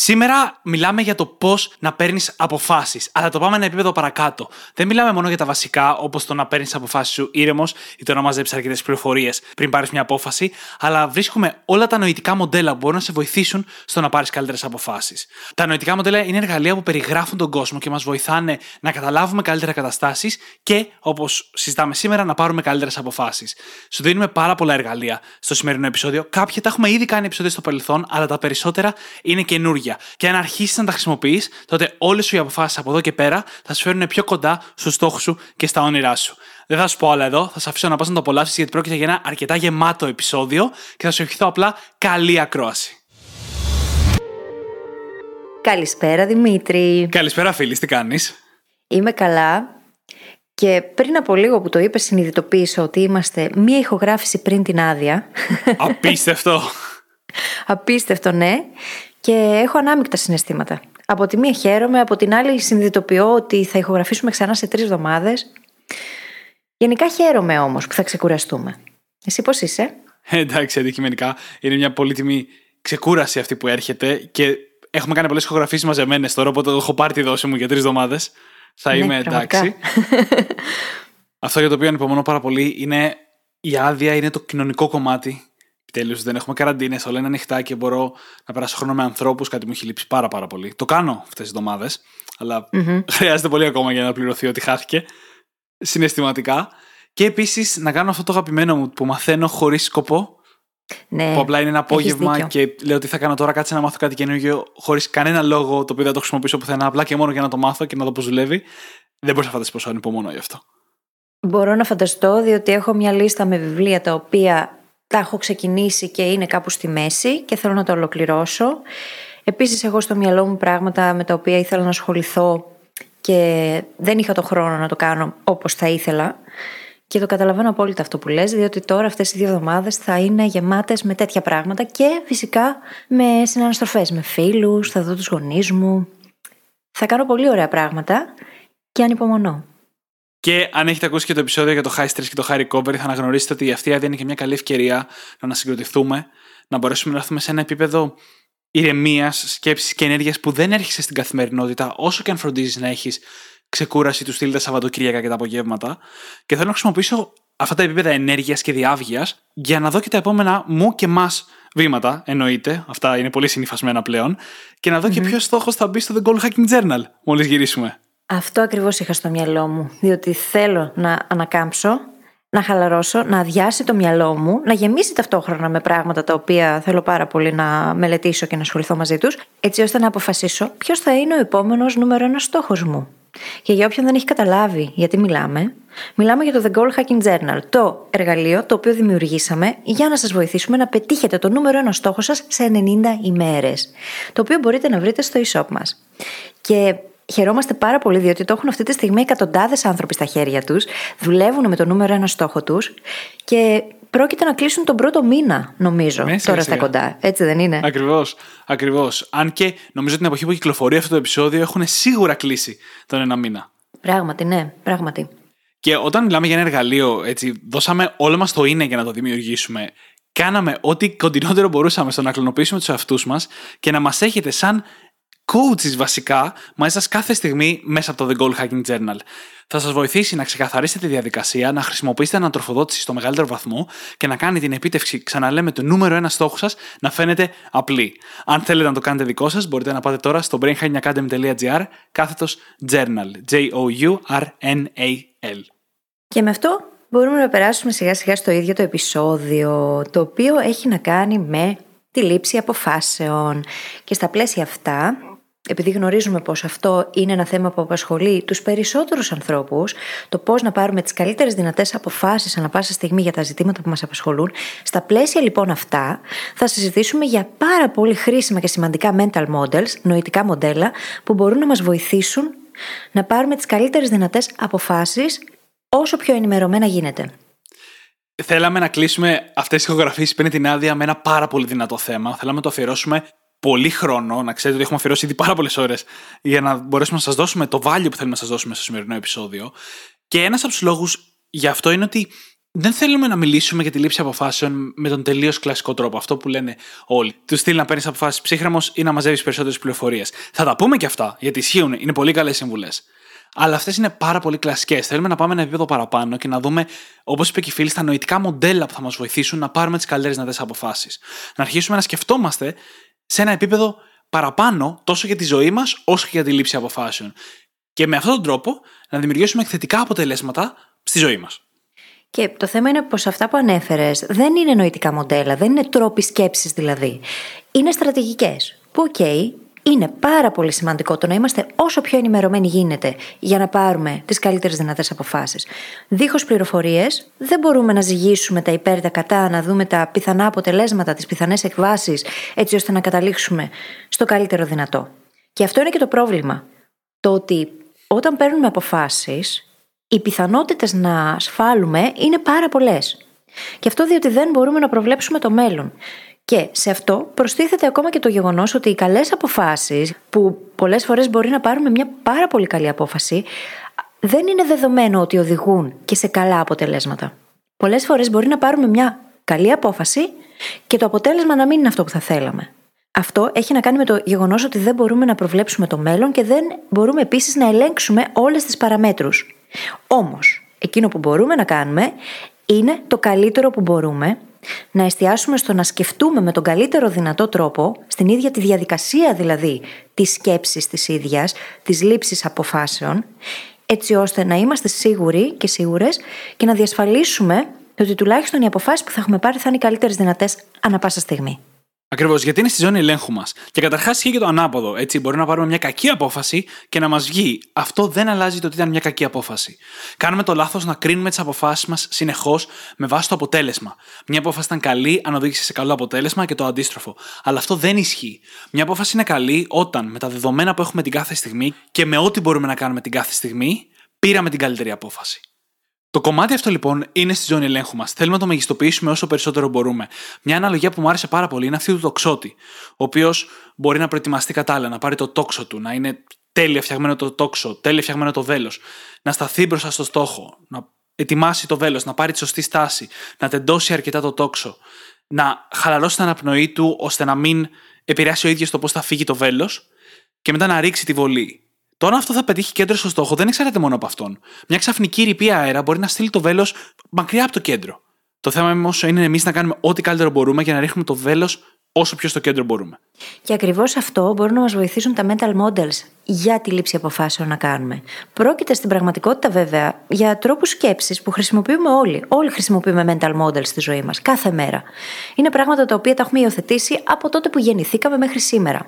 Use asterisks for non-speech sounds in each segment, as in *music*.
Σήμερα μιλάμε για το πώς να παίρνεις αποφάσεις, αλλά το πάμε ένα επίπεδο παρακάτω. Δεν μιλάμε μόνο για τα βασικά, όπως το να παίρνεις αποφάσεις σου ήρεμος ή το να μαζέψεις αρκετές πληροφορίες πριν πάρεις μια απόφαση, αλλά βρίσκουμε όλα τα νοητικά μοντέλα που μπορούν να σε βοηθήσουν στο να πάρεις καλύτερες αποφάσεις. Τα νοητικά μοντέλα είναι εργαλεία που περιγράφουν τον κόσμο και μας βοηθάνε να καταλάβουμε καλύτερα καταστάσεις και, όπως συζητάμε σήμερα, να πάρουμε καλύτερες αποφάσεις. Σου δίνουμε πάρα πολλά εργαλεία στο σημερινό επεισόδιο. Κάποια τα έχουμε ήδη κάνει επεισόδιο στο παρελθόν, αλλά τα περισσότερα είναι καινούργια. Και αν αρχίσεις να τα χρησιμοποιείς, τότε όλες σου οι αποφάσεις από εδώ και πέρα θα σε φέρουν πιο κοντά στους στόχους σου και στα όνειρά σου. Δεν θα σου πω άλλα εδώ, θα σε αφήσω να πας να το απολαύσεις γιατί πρόκειται για ένα αρκετά γεμάτο επεισόδιο και θα σου ευχηθώ απλά καλή ακρόαση. Καλησπέρα Δημήτρη. Καλησπέρα φίλη, τι κάνεις; Είμαι καλά. Και πριν από λίγο που το είπες, συνειδητοποίησα ότι είμαστε μία ηχογράφηση πριν την άδεια. Απίστευτο. *laughs* Απίστευτο, ναι και έχω ανάμεικτα συναισθήματα. Από τη μία χαίρομαι, από την άλλη συνειδητοποιώ ότι θα ηχογραφήσουμε ξανά σε τρεις εβδομάδες. Γενικά χαίρομαι όμως που θα ξεκουραστούμε. Εσύ πώς είσαι; Ε, εντάξει, αντικειμενικά είναι μια πολύτιμη ξεκούραση αυτή που έρχεται και έχουμε κάνει πολλές ηχογραφήσεις μαζεμένες τώρα, οπότε έχω πάρει τη δόση μου για τρεις εβδομάδες. Θα ναι, είμαι εντάξει. *laughs* Αυτό για το οποίο ανυπομονώ πάρα πολύ είναι η άδεια, είναι το κοινωνικό κομμάτι Επιτέλους δεν έχουμε καραντίνες, όλα είναι ανοιχτά και μπορώ να περάσω χρόνο με ανθρώπους. Κάτι μου έχει λείψει πάρα, πάρα πολύ. Το κάνω αυτές τις εβδομάδες, αλλά mm-hmm. *laughs* χρειάζεται πολύ ακόμα για να πληρωθεί ότι χάθηκε συναισθηματικά. Και επίσης να κάνω αυτό το αγαπημένο μου που μαθαίνω χωρίς σκοπό. Ναι, που απλά είναι ένα απόγευμα και λέω τι θα κάνω τώρα, κάτσε να μάθω κάτι καινούργιο χωρίς κανένα λόγο το οποίο δεν το χρησιμοποιήσω πουθενά. Απλά και μόνο για να το μάθω και να δω πώς δουλεύει. Δεν μπορείς να φανταστείς πόσο ανυπομονώ γι' αυτό. Μπορώ να φανταστώ, διότι έχω μια λίστα με βιβλία τα οποία τα έχω ξεκινήσει και είναι κάπου στη μέση και θέλω να το ολοκληρώσω. Επίσης έχω στο μυαλό μου πράγματα με τα οποία ήθελα να ασχοληθώ και δεν είχα το χρόνο να το κάνω όπως θα ήθελα. Και το καταλαβαίνω απόλυτα αυτό που λες, διότι τώρα αυτές οι δύο εβδομάδες θα είναι γεμάτες με τέτοια πράγματα και φυσικά με συναναστροφές με φίλους, θα δω τους γονείς μου. Θα κάνω πολύ ωραία πράγματα και ανυπομονώ. Και αν έχετε ακούσει και το επεισόδιο για το high stress και το high recovery, θα αναγνωρίσετε ότι αυτή η άδεια είναι και μια καλή ευκαιρία να ανασυγκροτηθούμε, να μπορέσουμε να έρθουμε σε ένα επίπεδο ηρεμίας, σκέψης και ενέργειας που δεν έρχεσαι στην καθημερινότητα, όσο και αν φροντίζεις να έχεις ξεκούραση του στυλ τα Σαββατοκύριακα και τα απογεύματα. Και θέλω να χρησιμοποιήσω αυτά τα επίπεδα ενέργειας και διάβγειας για να δω και τα επόμενα μου και εμά βήματα, εννοείται. Αυτά είναι πολύ συνηθισμένα πλέον. Και να δω mm-hmm. και ποιος στόχος θα μπει στο The Goal Hacking Journal μόλις γυρίσουμε. Αυτό ακριβώς είχα στο μυαλό μου, διότι θέλω να ανακάμψω, να χαλαρώσω, να αδειάσει το μυαλό μου, να γεμίσει ταυτόχρονα με πράγματα τα οποία θέλω πάρα πολύ να μελετήσω και να ασχοληθώ μαζί τους, έτσι ώστε να αποφασίσω ποιος θα είναι ο επόμενος νούμερο ένας στόχος μου. Και για όποιον δεν έχει καταλάβει γιατί μιλάμε, μιλάμε για το The Goal Hacking Journal, το εργαλείο το οποίο δημιουργήσαμε για να σας βοηθήσουμε να πετύχετε το νούμερο ένα στόχο σας σε 90 ημέρες, το οποίο μπορείτε να βρείτε στο e-shop μας. Και Χαιρόμαστε πάρα πολύ διότι το έχουν αυτή τη στιγμή εκατοντάδες άνθρωποι στα χέρια τους, δουλεύουν με το νούμερο ένα στόχο τους και πρόκειται να κλείσουν τον πρώτο μήνα, νομίζω, ναι, τώρα στα κοντά. Έτσι δεν είναι; Ακριβώς. Ακριβώς. Αν και νομίζω ότι την εποχή που κυκλοφορεί αυτό το επεισόδιο έχουν σίγουρα κλείσει τον ένα μήνα. Πράγματι, ναι, πράγματι. Και όταν μιλάμε για ένα εργαλείο, έτσι, δώσαμε όλο μας το είναι για να το δημιουργήσουμε. Κάναμε ό,τι κοντινότερο μπορούσαμε στο να κλωνοποιήσουμε τους εαυτούς μας και να μας έχετε σαν coaches βασικά μαζί σα κάθε στιγμή μέσα από το The Goal Hacking Journal. Θα σας βοηθήσει να ξεκαθαρίσετε τη διαδικασία, να χρησιμοποιήσετε ανατροφοδότηση στο μεγαλύτερο βαθμό και να κάνει την επίτευξη, ξαναλέμε, το νούμερο ένα στόχο σας να φαίνεται απλή. Αν θέλετε να το κάνετε δικό σας, μπορείτε να πάτε τώρα στο brainhackingacademy.gr κάθετος journal. J-O-U-R-N-A-L. Και με αυτό μπορούμε να περάσουμε σιγά σιγά στο ίδιο το επεισόδιο, το οποίο έχει να κάνει με τη λήψη αποφάσεων. Και στα πλαίσια αυτά επειδή γνωρίζουμε πως αυτό είναι ένα θέμα που απασχολεί τους περισσότερους ανθρώπους, το πώς να πάρουμε τις καλύτερες δυνατές αποφάσεις ανά πάσα στιγμή για τα ζητήματα που μας απασχολούν, στα πλαίσια λοιπόν αυτά θα συζητήσουμε για πάρα πολύ χρήσιμα και σημαντικά mental models, νοητικά μοντέλα, που μπορούν να μας βοηθήσουν να πάρουμε τις καλύτερες δυνατές αποφάσεις όσο πιο ενημερωμένα γίνεται. Θέλαμε να κλείσουμε αυτές τις ηχογραφήσεις πριν την άδεια με ένα πάρα πολύ δυνατό θέμα. Θέλαμε να το αφιερώσουμε πολύ χρόνο. Να ξέρετε ότι έχουμε αφιερώσει ήδη πάρα πολλές ώρες για να μπορέσουμε να σας δώσουμε το value που θέλουμε να σας δώσουμε στο σημερινό επεισόδιο. Και ένας από τους λόγους γι' αυτό είναι ότι δεν θέλουμε να μιλήσουμε για τη λήψη αποφάσεων με τον τελείως κλασικό τρόπο. Αυτό που λένε όλοι. Του στείλει να παίρνεις αποφάσεις ψύχρεμος ή να μαζεύεις περισσότερες πληροφορίες. Θα τα πούμε και αυτά, γιατί ισχύουν, είναι πολύ καλές συμβουλές. Αλλά αυτές είναι πάρα πολύ κλασικές. Θέλουμε να πάμε ένα επίπεδο παραπάνω και να δούμε, όπως είπε και η φίλη, τα νοητικά μοντέλα που θα μας βοηθήσουν να πάρουμε τις καλύτερες δυνατές αποφάσεις. Να αρχίσουμε να σκεφτόμαστε σε ένα επίπεδο παραπάνω τόσο για τη ζωή μας όσο και για τη λήψη αποφάσεων. Και με αυτόν τον τρόπο να δημιουργήσουμε εκθετικά αποτελέσματα στη ζωή μας. Και το θέμα είναι πως αυτά που ανέφερες δεν είναι νοητικά μοντέλα, δεν είναι τρόποι σκέψης δηλαδή. Είναι στρατηγικές. Που, οκ, είναι πάρα πολύ σημαντικό το να είμαστε όσο πιο ενημερωμένοι γίνεται για να πάρουμε τις καλύτερες δυνατές αποφάσεις. Δίχως πληροφορίες, δεν μπορούμε να ζυγίσουμε τα υπέρ, τα κατά, να δούμε τα πιθανά αποτελέσματα, τις πιθανές εκβάσεις, έτσι ώστε να καταλήξουμε στο καλύτερο δυνατό. Και αυτό είναι και το πρόβλημα. Το ότι όταν παίρνουμε αποφάσεις, οι πιθανότητες να σφάλουμε είναι πάρα πολλές. Και αυτό διότι δεν μπορούμε να προβλέψουμε το μέλλον. Και σε αυτό προστίθεται ακόμα και το γεγονός ότι οι καλές αποφάσεις, που πολλές φορές μπορεί να πάρουμε μια πάρα πολύ καλή απόφαση, δεν είναι δεδομένο ότι οδηγούν και σε καλά αποτελέσματα. Πολλές φορές μπορεί να πάρουμε μια καλή απόφαση και το αποτέλεσμα να μην είναι αυτό που θα θέλαμε. Αυτό έχει να κάνει με το γεγονός ότι δεν μπορούμε να προβλέψουμε το μέλλον και δεν μπορούμε επίσης να ελέγξουμε όλες τις παραμέτρους. Όμως, εκείνο που μπορούμε να κάνουμε είναι το καλύτερο που μπορούμε να εστιάσουμε στο να σκεφτούμε με τον καλύτερο δυνατό τρόπο, στην ίδια τη διαδικασία δηλαδή της σκέψης της ίδιας, της λήψης αποφάσεων, έτσι ώστε να είμαστε σίγουροι και σίγουρες και να διασφαλίσουμε ότι τουλάχιστον οι αποφάσεις που θα έχουμε πάρει θα είναι οι καλύτερες δυνατές ανα πάσα στιγμή. Ακριβώς, γιατί είναι στη ζώνη ελέγχου μας. Και καταρχάς ισχύει και το ανάποδο. Έτσι, μπορεί να πάρουμε μια κακή απόφαση και να μας βγει. Αυτό δεν αλλάζει το ότι ήταν μια κακή απόφαση. Κάνουμε το λάθος να κρίνουμε τις αποφάσεις μας συνεχώς με βάση το αποτέλεσμα. Μια απόφαση ήταν καλή αν οδήγησε σε καλό αποτέλεσμα και το αντίστροφο. Αλλά αυτό δεν ισχύει. Μια απόφαση είναι καλή όταν με τα δεδομένα που έχουμε την κάθε στιγμή και με ό,τι μπορούμε να κάνουμε την κάθε στιγμή, πήραμε την καλύτερη απόφαση. Το κομμάτι αυτό λοιπόν είναι στη ζώνη ελέγχου μας. Θέλουμε να το μεγιστοποιήσουμε όσο περισσότερο μπορούμε. Μια αναλογία που μου άρεσε πάρα πολύ είναι αυτή του τοξότη, ο οποίος μπορεί να προετοιμαστεί κατάλληλα, να πάρει το τόξο του, να είναι τέλεια φτιαγμένο το τόξο, τέλεια φτιαγμένο το βέλος, να σταθεί μπροστά στο στόχο, να ετοιμάσει το βέλος, να πάρει τη σωστή στάση, να τεντώσει αρκετά το τόξο, να χαλαρώσει την αναπνοή του ώστε να μην επηρεάσει ο ίδιος το πώς θα φύγει το βέλος και μετά να ρίξει τη βολή. Τώρα αυτό θα πετύχει κέντρο στο στόχο δεν εξαρτάται μόνο από αυτόν. Μια ξαφνική ρηπή αέρα μπορεί να στείλει το βέλος μακριά από το κέντρο. Το θέμα όμω είναι εμείς να κάνουμε ό,τι καλύτερο μπορούμε για να ρίχνουμε το βέλος όσο πιο στο κέντρο μπορούμε. Και ακριβώς αυτό μπορούν να μας βοηθήσουν τα mental models για τη λήψη αποφάσεων να κάνουμε. Πρόκειται στην πραγματικότητα, βέβαια, για τρόπους σκέψης που χρησιμοποιούμε όλοι. Όλοι χρησιμοποιούμε mental models στη ζωή μας, κάθε μέρα. Είναι πράγματα τα οποία τα έχουμε υιοθετήσει από τότε που γεννηθήκαμε μέχρι σήμερα.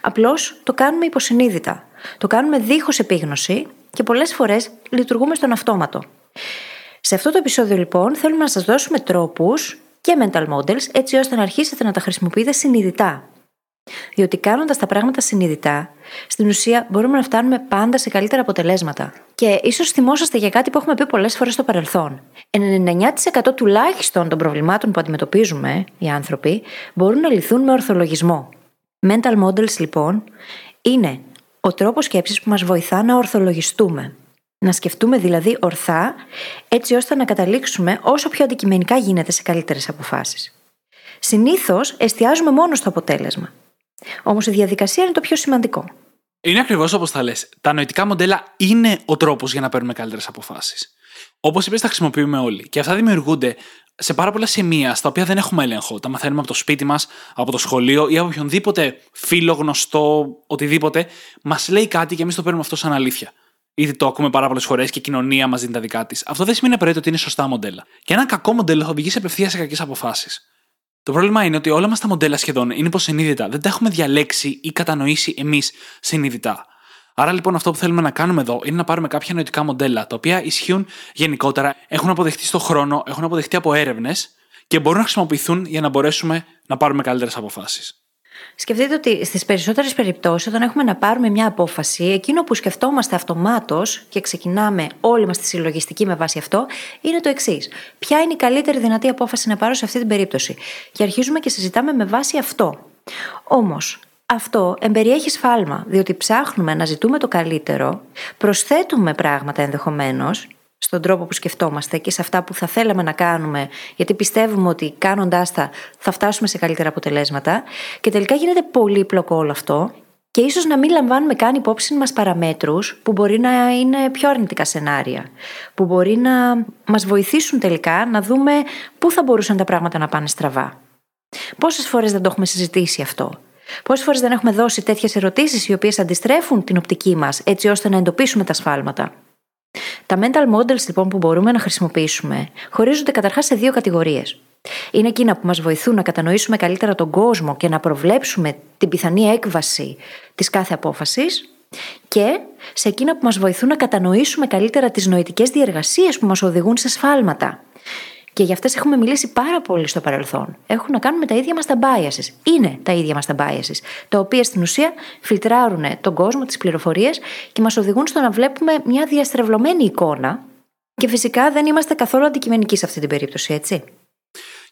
Απλώς το κάνουμε υποσυνείδητα. Το κάνουμε δίχως επίγνωση και πολλές φορές λειτουργούμε στον αυτόματο. Σε αυτό το επεισόδιο, λοιπόν, θέλουμε να σας δώσουμε τρόπους και mental models, έτσι ώστε να αρχίσετε να τα χρησιμοποιείτε συνειδητά. Διότι κάνοντας τα πράγματα συνειδητά, στην ουσία μπορούμε να φτάνουμε πάντα σε καλύτερα αποτελέσματα. Και ίσως θυμόσαστε για κάτι που έχουμε πει πολλές φορές στο παρελθόν. 99% τουλάχιστον των προβλημάτων που αντιμετωπίζουμε οι άνθρωποι μπορούν να λυθούν με ορθολογισμό. Mental models λοιπόν είναι ο τρόπος σκέψης που μας βοηθά να ορθολογιστούμε. Να σκεφτούμε δηλαδή ορθά, έτσι ώστε να καταλήξουμε όσο πιο αντικειμενικά γίνεται σε καλύτερες αποφάσεις. Συνήθως εστιάζουμε μόνο στο αποτέλεσμα. Όμως η διαδικασία είναι το πιο σημαντικό. Είναι ακριβώς όπως τα λες. Τα νοητικά μοντέλα είναι ο τρόπος για να παίρνουμε καλύτερες αποφάσεις. Όπως είπες, τα χρησιμοποιούμε όλοι. Και αυτά δημιουργούνται σε πάρα πολλά σημεία στα οποία δεν έχουμε έλεγχο. Τα μαθαίνουμε από το σπίτι μας, από το σχολείο ή από οποιονδήποτε φίλο, γνωστό, οτιδήποτε, μας λέει κάτι και εμείς το παίρνουμε αυτό σαν αλήθεια. Είτε το ακούμε πάρα πολλές φορές και η κοινωνία μας δίνει τα δικά της. Αυτό δεν σημαίνει απαραίτητο ότι είναι σωστά μοντέλα. Και ένα κακό μοντέλο θα οδηγήσει απευθείας σε κακές αποφάσεις. Το πρόβλημα είναι ότι όλα μας τα μοντέλα σχεδόν είναι υποσυνείδητα. Δεν τα έχουμε διαλέξει ή κατανοήσει εμείς συνειδητά. Άρα λοιπόν αυτό που θέλουμε να κάνουμε εδώ είναι να πάρουμε κάποια νοητικά μοντέλα τα οποία ισχύουν γενικότερα, έχουν αποδεχτεί στον χρόνο, έχουν αποδεχτεί από έρευνες και μπορούν να χρησιμοποιηθούν για να μπορέσουμε να πάρουμε καλύτερες αποφάσεις. Σκεφτείτε ότι στις περισσότερες περιπτώσεις, όταν έχουμε να πάρουμε μια απόφαση, εκείνο που σκεφτόμαστε αυτομάτως και ξεκινάμε όλοι μας τη συλλογιστική με βάση αυτό, είναι το εξής. Ποια είναι η καλύτερη δυνατή απόφαση να πάρω σε αυτή την περίπτωση; Και αρχίζουμε και συζητάμε με βάση αυτό. Όμως, αυτό εμπεριέχει σφάλμα, διότι ψάχνουμε να ζητούμε το καλύτερο, προσθέτουμε πράγματα ενδεχομένως στον τρόπο που σκεφτόμαστε και σε αυτά που θα θέλαμε να κάνουμε, γιατί πιστεύουμε ότι κάνοντάς τα θα φτάσουμε σε καλύτερα αποτελέσματα. Και τελικά γίνεται πολύπλοκο όλο αυτό. Και ίσως να μην λαμβάνουμε καν υπόψη μας παραμέτρους που μπορεί να είναι πιο αρνητικά σενάρια. Που μπορεί να μας βοηθήσουν τελικά να δούμε πού θα μπορούσαν τα πράγματα να πάνε στραβά. Πόσες φορές δεν το έχουμε συζητήσει αυτό; Πόσες φορές δεν έχουμε δώσει τέτοιες ερωτήσεις οι οποίες αντιστρέφουν την οπτική μας έτσι ώστε να εντοπίσουμε τα σφάλματα; Τα mental models λοιπόν που μπορούμε να χρησιμοποιήσουμε χωρίζονται καταρχάς σε δύο κατηγορίες. Είναι εκείνα που μας βοηθούν να κατανοήσουμε καλύτερα τον κόσμο και να προβλέψουμε την πιθανή έκβαση της κάθε απόφασης, και σε εκείνα που μας βοηθούν να κατανοήσουμε καλύτερα τις νοητικές διεργασίες που μας οδηγούν σε σφάλματα. Και για αυτές έχουμε μιλήσει πάρα πολύ στο παρελθόν. Έχουν να κάνουν με τα ίδια μας τα biases. Είναι τα ίδια μας τα biases. Τα οποία στην ουσία φιλτράρουν τον κόσμο, τις πληροφορίες και μας οδηγούν στο να βλέπουμε μια διαστρεβλωμένη εικόνα. Και φυσικά δεν είμαστε καθόλου αντικειμενικοί σε αυτή την περίπτωση, έτσι.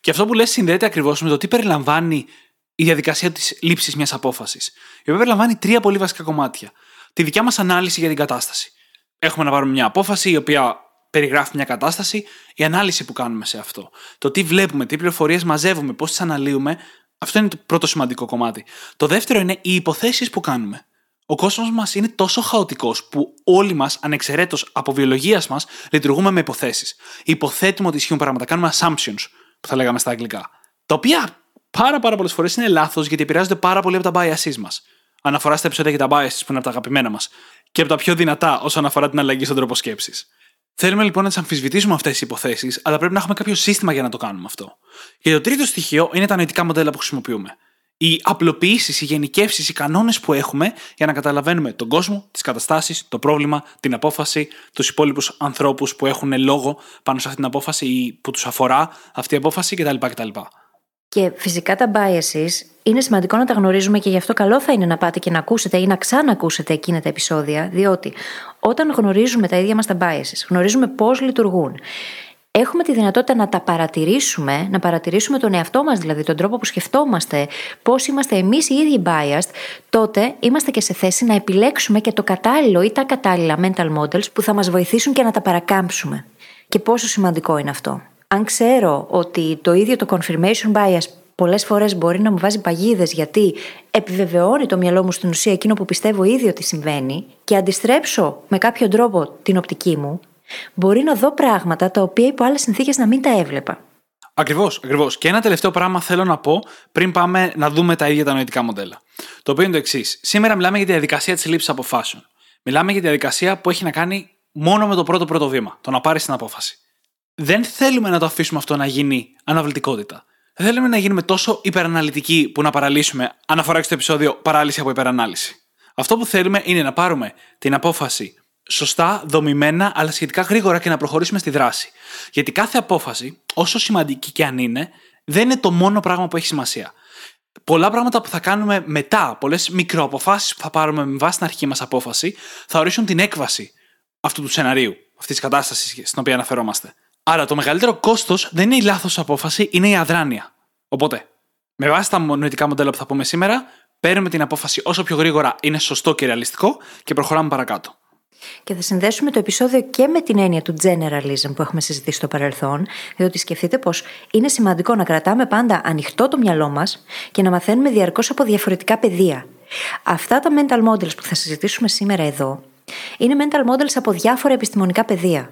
Και αυτό που λες συνδέεται ακριβώς με το τι περιλαμβάνει η διαδικασία της λήψης μιας απόφασης. Η οποία περιλαμβάνει τρία πολύ βασικά κομμάτια. Τη δικιά μας ανάλυση για την κατάσταση. Έχουμε να πάρουμε μια απόφαση η οποία περιγράφει μια κατάσταση, η ανάλυση που κάνουμε σε αυτό. Το τι βλέπουμε, τι πληροφορίες μαζεύουμε, πώς τις αναλύουμε, αυτό είναι το πρώτο σημαντικό κομμάτι. Το δεύτερο είναι οι υποθέσεις που κάνουμε. Ο κόσμος μας είναι τόσο χαοτικός που όλοι μας, ανεξαιρέτως από βιολογίας μας, λειτουργούμε με υποθέσεις. Υποθέτουμε ότι ισχύουν πράγματα. Κάνουμε assumptions, που θα λέγαμε στα αγγλικά. Τα οποία πάρα, πάρα πολλές φορές είναι λάθος γιατί επηρεάζονται πάρα πολύ από τα biases μας. Αναφορά στα επεισόδια για τα biases που είναι από τα αγαπημένα μας. Και από τα πιο δυνατά όσον αφορά την αλλαγή στον τρόπο σκέψης. Θέλουμε λοιπόν να τις αμφισβητήσουμε αυτές τις υποθέσεις, αλλά πρέπει να έχουμε κάποιο σύστημα για να το κάνουμε αυτό. Και το τρίτο στοιχείο είναι τα νοητικά μοντέλα που χρησιμοποιούμε. Οι απλοποιήσεις, οι γενικεύσεις, οι κανόνες που έχουμε για να καταλαβαίνουμε τον κόσμο, τις καταστάσεις, το πρόβλημα, την απόφαση, τους υπόλοιπους ανθρώπους που έχουν λόγο πάνω σε αυτή την απόφαση ή που τους αφορά αυτή η απόφαση κτλ. κτλ. Και φυσικά τα biases είναι σημαντικό να τα γνωρίζουμε και γι' αυτό καλό θα είναι να πάτε και να ακούσετε ή να ξανακούσετε εκείνα τα επεισόδια, διότι όταν γνωρίζουμε τα ίδια μας τα biases, γνωρίζουμε πώς λειτουργούν, έχουμε τη δυνατότητα να τα παρατηρήσουμε, να παρατηρήσουμε τον εαυτό μας, δηλαδή τον τρόπο που σκεφτόμαστε, πώς είμαστε εμείς οι ίδιοι biased, τότε είμαστε και σε θέση να επιλέξουμε και το κατάλληλο ή τα κατάλληλα mental models που θα μας βοηθήσουν και να τα παρακάμψουμε. Και πόσο σημαντικό είναι αυτό αν ξέρω ότι το ίδιο το confirmation bias πολλές φορές μπορεί να μου βάζει παγίδες γιατί επιβεβαιώνει το μυαλό μου στην ουσία εκείνο που πιστεύω ήδη ότι συμβαίνει και αντιστρέψω με κάποιο τρόπο την οπτική μου, μπορεί να δω πράγματα τα οποία υπό άλλες συνθήκες να μην τα έβλεπα. Ακριβώς, ακριβώς. Και ένα τελευταίο πράγμα θέλω να πω πριν πάμε να δούμε τα ίδια τα νοητικά μοντέλα. Το οποίο είναι το εξής. Σήμερα μιλάμε για τη διαδικασία της λήψης αποφάσεων. Μιλάμε για τη διαδικασία που έχει να κάνει μόνο με το πρώτο πρώτο βήμα, το να πάρεις την απόφαση δεν θέλουμε να το αφήσουμε αυτό να γίνει αναβλητικότητα. Δεν θέλουμε να γίνουμε τόσο υπεραναλυτικοί που να παραλύσουμε, αναφορά και στο επεισόδιο παράλυση από υπερανάλυση. Αυτό που θέλουμε είναι να πάρουμε την απόφαση σωστά, δομημένα, αλλά σχετικά γρήγορα και να προχωρήσουμε στη δράση. Γιατί κάθε απόφαση, όσο σημαντική και αν είναι, δεν είναι το μόνο πράγμα που έχει σημασία. Πολλά πράγματα που θα κάνουμε μετά, πολλές μικροαποφάσεις που θα πάρουμε με βάση την αρχική μας απόφαση, θα ορίσουν την έκβαση αυτού του σεναρίου, αυτής της κατάστασης στην οποία αναφερόμαστε. Άρα το μεγαλύτερο κόστος δεν είναι η λάθος απόφαση, είναι η αδράνεια. Οπότε, με βάση τα νοητικά μοντέλα που θα πούμε σήμερα, παίρνουμε την απόφαση όσο πιο γρήγορα είναι σωστό και ρεαλιστικό και προχωράμε παρακάτω. Και θα συνδέσουμε το επεισόδιο και με την έννοια του generalism που έχουμε συζητήσει στο παρελθόν, διότι σκεφτείτε πως είναι σημαντικό να κρατάμε πάντα ανοιχτό το μυαλό μας και να μαθαίνουμε διαρκώς από διαφορετικά πεδία. Αυτά τα mental models που θα συζητήσουμε σήμερα εδώ είναι mental models από διάφορα επιστημονικά πεδία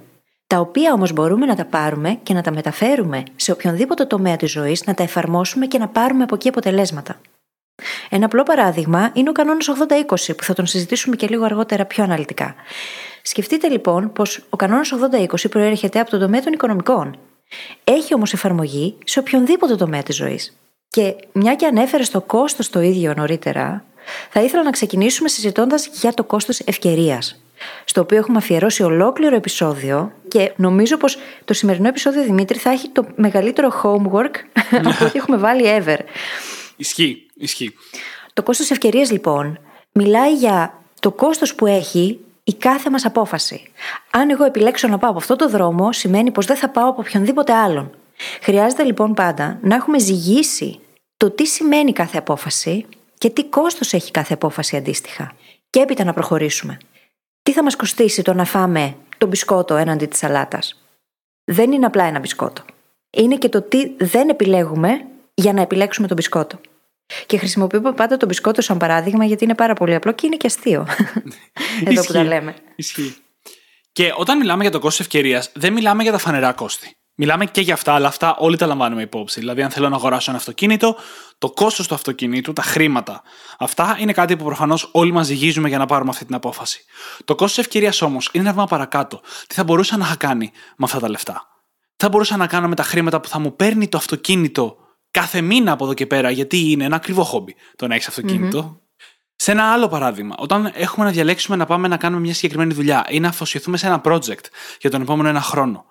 τα οποία όμως μπορούμε να τα πάρουμε και να τα μεταφέρουμε σε οποιονδήποτε τομέα της ζωής, να τα εφαρμόσουμε και να πάρουμε από εκεί αποτελέσματα. Ένα απλό παράδειγμα είναι ο κανόνας 80-20, που θα τον συζητήσουμε και λίγο αργότερα πιο αναλυτικά. Σκεφτείτε λοιπόν πως ο κανόνας 80-20 προέρχεται από τον τομέα των οικονομικών. Έχει όμως εφαρμογή σε οποιονδήποτε τομέα της ζωής. Και μια και ανέφερε στο κόστος το ίδιο νωρίτερα, θα ήθελα να ξεκινήσουμε συζητώντας για το κόστος ευκαιρίας στο οποίο έχουμε αφιερώσει ολόκληρο επεισόδιο και νομίζω πως το σημερινό επεισόδιο Δημήτρη θα έχει το μεγαλύτερο homework *laughs* από ό,τι έχουμε βάλει ever. Ισχύει. Ισχύει. Το κόστος ευκαιρίας, λοιπόν, μιλάει για το κόστος που έχει η κάθε μας απόφαση. Αν εγώ επιλέξω να πάω από αυτό το δρόμο, σημαίνει πως δεν θα πάω από οποιονδήποτε άλλον. Χρειάζεται λοιπόν πάντα να έχουμε ζυγίσει το τι σημαίνει κάθε απόφαση και τι κόστος έχει κάθε απόφαση αντίστοιχα. Και έπειτα να προχωρήσουμε. Τι θα μας κοστίσει το να φάμε το μπισκότο έναντι της σαλάτας; Δεν είναι απλά ένα μπισκότο. Είναι και το τι δεν επιλέγουμε για να επιλέξουμε το μπισκότο. Και χρησιμοποιούμε πάντα το μπισκότο σαν παράδειγμα γιατί είναι πάρα πολύ απλό και είναι και αστείο. *laughs* Εδώ που τα λέμε. Ισχύει. Και όταν μιλάμε για το κόστος ευκαιρίας, δεν μιλάμε για τα φανερά κόστη. Μιλάμε και για αυτά, αλλά αυτά όλοι τα λαμβάνουμε υπόψη. Δηλαδή, αν θέλω να αγοράσω ένα αυτοκίνητο, το κόστος του αυτοκινήτου, τα χρήματα. Αυτά είναι κάτι που προφανώς όλοι μας ζυγίζουμε για να πάρουμε αυτή την απόφαση. Το κόστος ευκαιρίας όμως είναι ένα βήμα παρακάτω. Τι θα μπορούσα να είχα κάνει με αυτά τα λεφτά; Τι θα μπορούσα να κάνω με τα χρήματα που θα μου παίρνει το αυτοκίνητο κάθε μήνα από εδώ και πέρα, γιατί είναι ένα ακριβό χόμπι το να έχεις Σε ένα άλλο παράδειγμα, όταν έχουμε να διαλέξουμε να πάμε να κάνουμε μια συγκεκριμένη δουλειά ή να αφοσιωθούμε σε ένα project για τον επόμενο ένα χρόνο,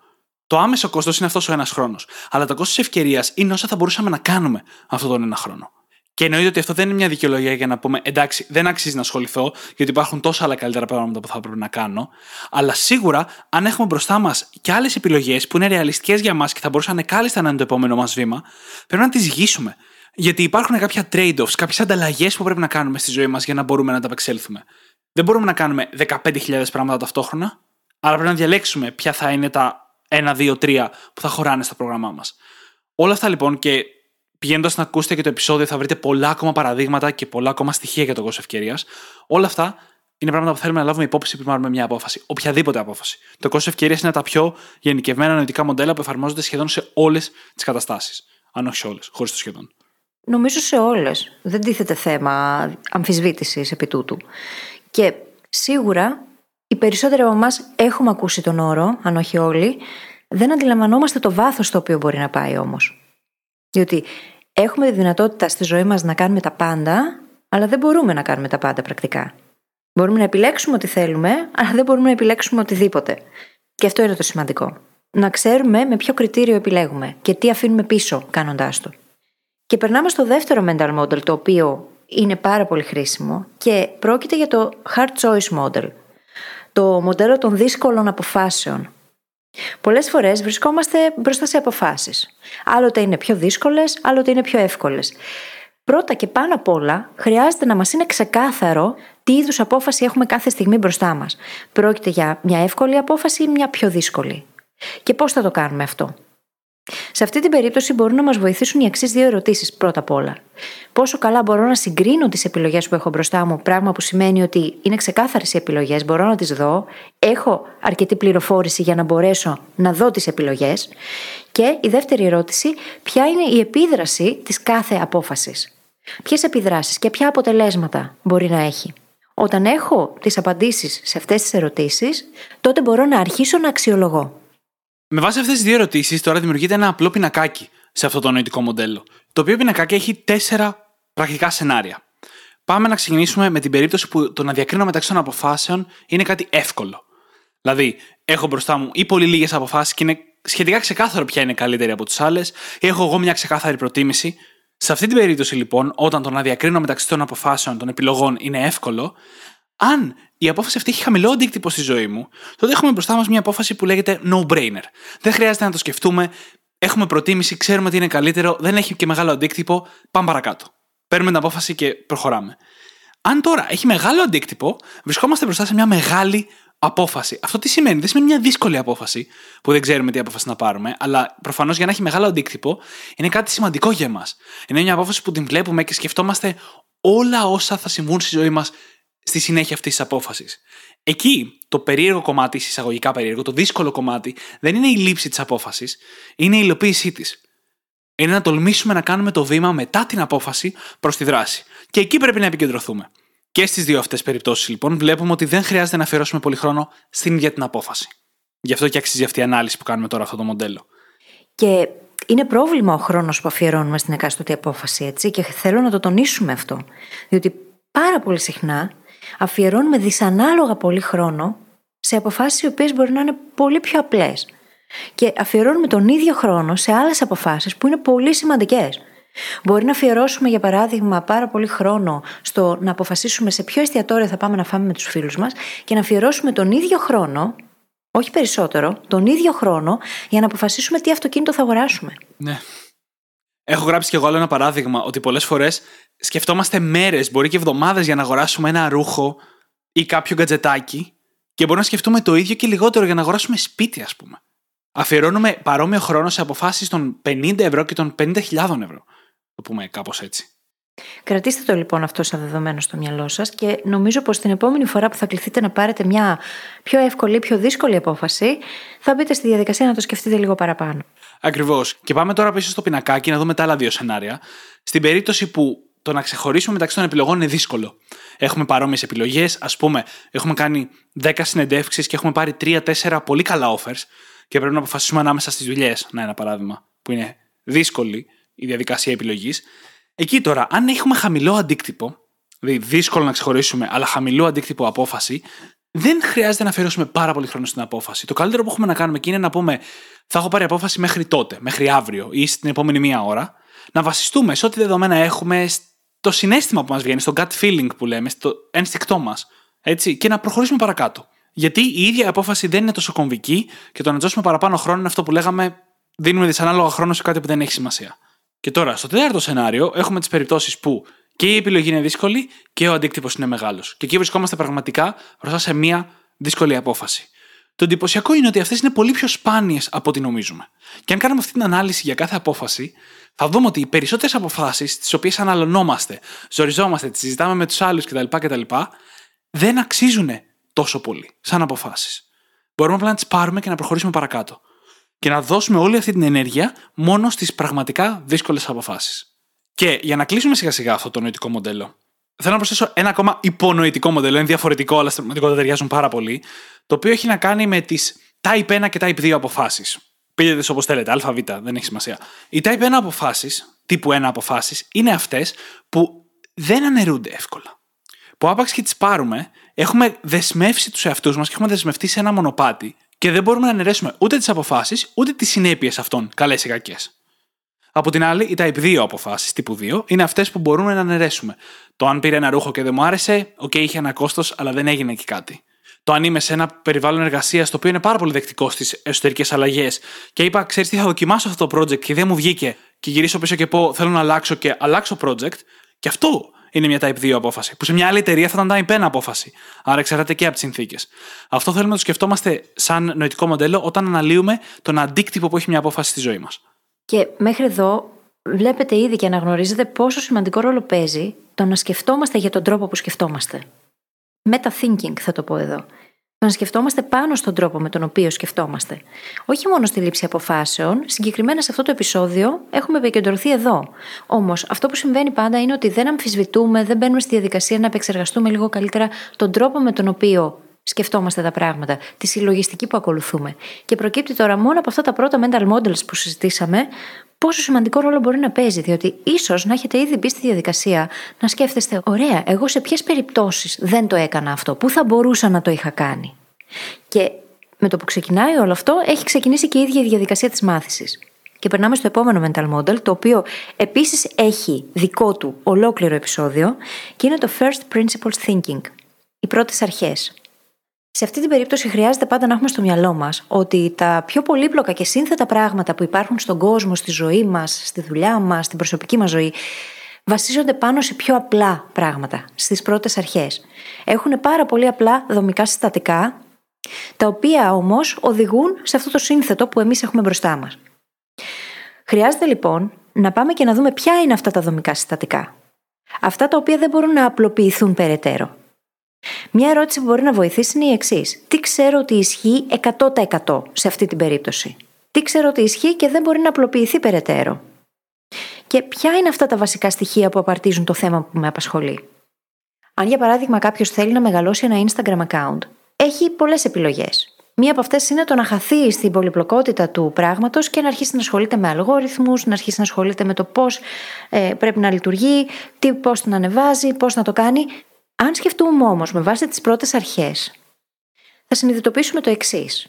το άμεσο κόστος είναι αυτός ο ένας χρόνος. Αλλά το κόστος ευκαιρίας είναι όσα θα μπορούσαμε να κάνουμε αυτόν τον ένα χρόνο. Και εννοείται ότι αυτό δεν είναι μια δικαιολογία για να πούμε εντάξει, δεν αξίζει να ασχοληθώ, γιατί υπάρχουν τόσα άλλα καλύτερα πράγματα που θα έπρεπε να κάνω. Αλλά σίγουρα, αν έχουμε μπροστά μας και άλλες επιλογές που είναι ρεαλιστικές για μας και θα μπορούσαν κάλλιστα να είναι το επόμενο μας βήμα, πρέπει να τις ζυγίσουμε. Γιατί υπάρχουν κάποια trade-offs, κάποιες ανταλλαγές που πρέπει να κάνουμε στη ζωή μας για να μπορούμε να τα απεξέλθουμε. Δεν μπορούμε να κάνουμε 15.000 πράγματα ταυτόχρονα, αλλά πρέπει να διαλέξουμε ποια θα είναι τα ένα, δύο, τρία που θα χωράνε στο πρόγραμμά μας. Όλα αυτά λοιπόν και πηγαίνοντας να ακούσετε και το επεισόδιο, θα βρείτε πολλά ακόμα παραδείγματα και πολλά ακόμα στοιχεία για το κόστος ευκαιρίας. Όλα αυτά είναι πράγματα που θέλουμε να λάβουμε υπόψη πριν πάρουμε μια απόφαση. Οποιαδήποτε απόφαση. Το κόστος ευκαιρίας είναι τα πιο γενικευμένα νοητικά μοντέλα που εφαρμόζονται σχεδόν σε όλες τις καταστάσεις. Αν όχι σε όλες, χωρίς το σχεδόν. Νομίζω σε όλες. Δεν τίθεται θέμα αμφισβήτησης επί τούτου. Και σίγουρα οι περισσότεροι από εμάς έχουμε ακούσει τον όρο, αν όχι όλοι, δεν αντιλαμβανόμαστε το βάθος το οποίο μπορεί να πάει όμως. Διότι έχουμε τη δυνατότητα στη ζωή μας να κάνουμε τα πάντα, αλλά δεν μπορούμε να κάνουμε τα πάντα πρακτικά. Μπορούμε να επιλέξουμε ό,τι θέλουμε, αλλά δεν μπορούμε να επιλέξουμε οτιδήποτε. Και αυτό είναι το σημαντικό. Να ξέρουμε με ποιο κριτήριο επιλέγουμε και τι αφήνουμε πίσω κάνοντάς το. Και περνάμε στο δεύτερο mental model, το οποίο είναι πάρα πολύ χρήσιμο και πρόκειται για το hard choice model, το μοντέλο των δύσκολων αποφάσεων. Πολλές φορές βρισκόμαστε μπροστά σε αποφάσεις. Άλλοτε είναι πιο δύσκολες, άλλοτε είναι πιο εύκολες. Πρώτα και πάνω απ' όλα, χρειάζεται να μας είναι ξεκάθαρο τι είδους απόφαση έχουμε κάθε στιγμή μπροστά μας. Πρόκειται για μια εύκολη απόφαση ή μια πιο δύσκολη. Και πώς θα το κάνουμε αυτό; Σε αυτή την περίπτωση μπορούν να μας βοηθήσουν οι εξής δύο ερωτήσεις πρώτα απ' όλα. Πόσο καλά μπορώ να συγκρίνω τις επιλογές που έχω μπροστά μου, πράγμα που σημαίνει ότι είναι ξεκάθαρες οι επιλογές, μπορώ να τις δω, έχω αρκετή πληροφόρηση για να μπορέσω να δω τις επιλογές. Και η δεύτερη ερώτηση, ποια είναι η επίδραση της κάθε απόφασης; Ποιες επιδράσεις και ποια αποτελέσματα μπορεί να έχει; Όταν έχω τις απαντήσεις σε αυτές τις ερωτήσεις, τότε μπορώ να αρχίσω να αξιολογώ. Με βάση αυτές τις δύο ερωτήσεις, τώρα δημιουργείται ένα απλό πινακάκι σε αυτό το νοητικό μοντέλο. Το οποίο πινακάκι έχει τέσσερα πρακτικά σενάρια. Πάμε να ξεκινήσουμε με την περίπτωση που το να διακρίνω μεταξύ των αποφάσεων είναι κάτι εύκολο. Δηλαδή, έχω μπροστά μου ή πολύ λίγες αποφάσεις και είναι σχετικά ξεκάθαρο ποια είναι καλύτερη από τις άλλες, ή έχω εγώ μια ξεκάθαρη προτίμηση. Σε αυτή την περίπτωση, λοιπόν, όταν το να διακρίνω μεταξύ των αποφάσεων, των επιλογών είναι εύκολο, αν η απόφαση αυτή έχει χαμηλό αντίκτυπο στη ζωή μου, τότε έχουμε μπροστά μας μια απόφαση που λέγεται no-brainer. Δεν χρειάζεται να το σκεφτούμε, έχουμε προτίμηση, ξέρουμε ότι είναι καλύτερο, δεν έχει και μεγάλο αντίκτυπο, πάμε παρακάτω. Παίρνουμε την απόφαση και προχωράμε. Αν τώρα έχει μεγάλο αντίκτυπο, βρισκόμαστε μπροστά σε μια μεγάλη απόφαση. Αυτό τι σημαίνει, δεν σημαίνει μια δύσκολη απόφαση που δεν ξέρουμε τι απόφαση να πάρουμε, αλλά προφανώς για να έχει μεγάλο αντίκτυπο είναι κάτι σημαντικό για εμά. Είναι μια απόφαση που την βλέπουμε και σκεφτόμαστε όλα όσα θα συμβούν στη ζωή μας στη συνέχεια αυτής της απόφασης. Εκεί το περίεργο κομμάτι, εισαγωγικά περίεργο, το δύσκολο κομμάτι, δεν είναι η λήψη της απόφασης, είναι η υλοποίησή της. Είναι να τολμήσουμε να κάνουμε το βήμα μετά την απόφαση προς τη δράση. Και εκεί πρέπει να επικεντρωθούμε. Και στις δύο αυτές περιπτώσεις, λοιπόν, βλέπουμε ότι δεν χρειάζεται να αφιερώσουμε πολύ χρόνο στην ίδια την απόφαση. Γι' αυτό και αξίζει αυτή η ανάλυση που κάνουμε τώρα αυτό το μοντέλο. Και είναι πρόβλημα ο χρόνος που αφιερώνουμε στην εκάστοτε απόφαση, έτσι, και θέλω να το τονίσουμε αυτό. Διότι πάρα πολύ συχνά αφιερώνουμε δυσανάλογα πολύ χρόνο σε αποφάσεις οι οποίες μπορεί να είναι πολύ πιο απλές. Και αφιερώνουμε τον ίδιο χρόνο σε άλλες αποφάσεις που είναι πολύ σημαντικές. Μπορεί να αφιερώσουμε, για παράδειγμα, πάρα πολύ χρόνο στο να αποφασίσουμε σε ποιο εστιατόριο θα πάμε να φάμε με τους φίλους μας και να αφιερώσουμε τον ίδιο χρόνο, όχι περισσότερο, τον ίδιο χρόνο για να αποφασίσουμε τι αυτοκίνητο θα αγοράσουμε. Ναι. Έχω γράψει κι εγώ άλλο ένα παράδειγμα ότι πολλές φορές σκεφτόμαστε μέρες, μπορεί και εβδομάδες για να αγοράσουμε ένα ρούχο ή κάποιο γκατζετάκι και μπορούμε να σκεφτούμε το ίδιο και λιγότερο για να αγοράσουμε σπίτι, ας πούμε. Αφιερώνουμε παρόμοιο χρόνο σε αποφάσεις των 50 ευρώ και των 50.000 ευρώ. Το πούμε κάπως έτσι. Κρατήστε το λοιπόν αυτό σαν δεδομένο στο μυαλό σας και νομίζω πως την επόμενη φορά που θα κληθείτε να πάρετε μια πιο εύκολη, πιο δύσκολη απόφαση, θα μπείτε στη διαδικασία να το σκεφτείτε λίγο παραπάνω. Ακριβώς. Και πάμε τώρα πίσω στο πινακάκι να δούμε τα άλλα δύο σενάρια. Στην περίπτωση που το να ξεχωρίσουμε μεταξύ των επιλογών είναι δύσκολο. Έχουμε παρόμοιες επιλογές. Α πούμε, έχουμε κάνει 10 συνεντεύξεις και έχουμε πάρει 3-4 πολύ καλά offers και πρέπει να αποφασίσουμε ανάμεσα στις δουλειές. Να, ένα παράδειγμα που είναι δύσκολη η διαδικασία επιλογής. Εκεί τώρα, αν έχουμε χαμηλό αντίκτυπο, δηλαδή δύσκολο να ξεχωρίσουμε, αλλά χαμηλό αντίκτυπο απόφαση, δεν χρειάζεται να αφιερώσουμε πάρα πολύ χρόνο στην απόφαση. Το καλύτερο που έχουμε να κάνουμε εκεί είναι να πούμε, θα έχω πάρει απόφαση μέχρι τότε, μέχρι αύριο ή στην επόμενη μία ώρα, να βασιστούμε σε ό,τι δεδομένα έχουμε, στο συνέστημα που μας βγαίνει, στο gut feeling που λέμε, στο ένστικτό μας. Έτσι, και να προχωρήσουμε παρακάτω. Γιατί η ίδια απόφαση δεν είναι τόσο κομβική και το να δώσουμε παραπάνω χρόνο είναι αυτό που λέγαμε, δίνουμε δυσανάλογα χρόνο σε κάτι που δεν έχει σημασία. Και τώρα, στο τέταρτο σενάριο, έχουμε τις περιπτώσεις που και η επιλογή είναι δύσκολη και ο αντίκτυπος είναι μεγάλος. Και εκεί βρισκόμαστε πραγματικά μπροστά σε μία δύσκολη απόφαση. Το εντυπωσιακό είναι ότι αυτές είναι πολύ πιο σπάνιες από ό,τι νομίζουμε. Και αν κάνουμε αυτή την ανάλυση για κάθε απόφαση, θα δούμε ότι οι περισσότερες αποφάσεις, τις οποίες αναλωνόμαστε, ζοριζόμαστε, τις συζητάμε με τους άλλους κτλ., κτλ., δεν αξίζουν τόσο πολύ σαν αποφάσεις. Μπορούμε απλά να τις πάρουμε και να προχωρήσουμε παρακάτω και να δώσουμε όλη αυτή την ενέργεια μόνο στις πραγματικά δύσκολες αποφάσεις. Και για να κλείσουμε σιγά σιγά αυτό το νοητικό μοντέλο, θέλω να προσθέσω ένα ακόμα υπονοητικό μοντέλο. Είναι διαφορετικό, αλλά στην πραγματικότητα ταιριάζουν πάρα πολύ. Το οποίο έχει να κάνει με τις type 1 και type 2 αποφάσεις. Πείτε τις όπως θέλετε, ΑΒ, δεν έχει σημασία. Οι type 1 αποφάσεις, τύπου 1 αποφάσεις, είναι αυτές που δεν αναιρούνται εύκολα. Που άπαξ και τις πάρουμε, έχουμε δεσμεύσει τους εαυτούς μας και έχουμε δεσμευτεί σε ένα μονοπάτι και δεν μπορούμε να αναιρέσουμε ούτε τις αποφάσεις ούτε τις συνέπειες αυτών, καλές ή κακές. Από την άλλη, οι type 2 αποφάσεις τύπου 2 είναι αυτές που μπορούμε να αναιρέσουμε. Το αν πήρε ένα ρούχο και δεν μου άρεσε, OK, okay, είχε ένα κόστος, αλλά δεν έγινε εκεί κάτι. Το αν είμαι σε ένα περιβάλλον εργασίας το οποίο είναι πάρα πολύ δεκτικό στις εσωτερικές αλλαγές και είπα, ξέρεις τι, θα δοκιμάσω αυτό το project και δεν μου βγήκε και γυρίσω πίσω και πω, θέλω να αλλάξω και αλλάξω project, και αυτό είναι μια type 2 απόφαση. Που σε μια άλλη εταιρεία θα ήταν type 1 απόφαση. Άρα εξαρτάται και από τις συνθήκες. Αυτό θέλουμε να το σκεφτόμαστε σαν νοητικό μοντέλο όταν αναλύουμε τον αντίκτυπο που έχει μια απόφαση στη ζωή μας. Και μέχρι εδώ βλέπετε ήδη και αναγνωρίζετε πόσο σημαντικό ρόλο παίζει το να σκεφτόμαστε για τον τρόπο που σκεφτόμαστε. Meta-thinking θα το πω εδώ να σκεφτόμαστε πάνω στον τρόπο με τον οποίο σκεφτόμαστε. Όχι μόνο στη λήψη αποφάσεων, συγκεκριμένα σε αυτό το επεισόδιο έχουμε επικεντρωθεί εδώ. Όμως, αυτό που συμβαίνει πάντα είναι ότι δεν αμφισβητούμε, δεν μπαίνουμε στη διαδικασία να επεξεργαστούμε λίγο καλύτερα τον τρόπο με τον οποίο σκεφτόμαστε τα πράγματα, τη συλλογιστική που ακολουθούμε. Και προκύπτει τώρα μόνο από αυτά τα πρώτα mental models που συζητήσαμε, πόσο σημαντικό ρόλο μπορεί να παίζει. Διότι ίσως να έχετε ήδη μπει στη διαδικασία να σκέφτεστε, ωραία, εγώ σε ποιες περιπτώσεις δεν το έκανα αυτό, πού θα μπορούσα να το είχα κάνει. Και με το που ξεκινάει όλο αυτό, έχει ξεκινήσει και η ίδια η διαδικασία της μάθησης. Και περνάμε στο επόμενο mental model, το οποίο επίσης έχει δικό του ολόκληρο επεισόδιο και είναι το first principles thinking. Οι πρώτες αρχές. Σε αυτή την περίπτωση χρειάζεται πάντα να έχουμε στο μυαλό μας ότι τα πιο πολύπλοκα και σύνθετα πράγματα που υπάρχουν στον κόσμο, στη ζωή μας, στη δουλειά μας, στην προσωπική μας ζωή, βασίζονται πάνω σε πιο απλά πράγματα, στις πρώτες αρχές. Έχουν πάρα πολύ απλά δομικά συστατικά, τα οποία όμως οδηγούν σε αυτό το σύνθετο που εμείς έχουμε μπροστά μας. Χρειάζεται λοιπόν να πάμε και να δούμε ποια είναι αυτά τα δομικά συστατικά. Αυτά τα οποία δεν μπορούν να απλοποιηθούν περαιτέρω. Μια ερώτηση που μπορεί να βοηθήσει είναι η εξής. Τι ξέρω ότι ισχύει 100% σε αυτή την περίπτωση; Τι ξέρω ότι ισχύει και δεν μπορεί να απλοποιηθεί περαιτέρω; Και ποια είναι αυτά τα βασικά στοιχεία που απαρτίζουν το θέμα που με απασχολεί; Αν για παράδειγμα κάποιος θέλει να μεγαλώσει ένα Instagram account, έχει πολλές επιλογές. Μία από αυτές είναι το να χαθεί στην πολυπλοκότητα του πράγματος και να αρχίσει να ασχολείται με αλγόριθμους, να αρχίσει να ασχολείται με το πώς ε, πρέπει να λειτουργεί, τι, πώς να ανεβάζει, πώς να το κάνει. Αν σκεφτούμε όμως με βάση τις πρώτες αρχές, θα συνειδητοποιήσουμε το εξής.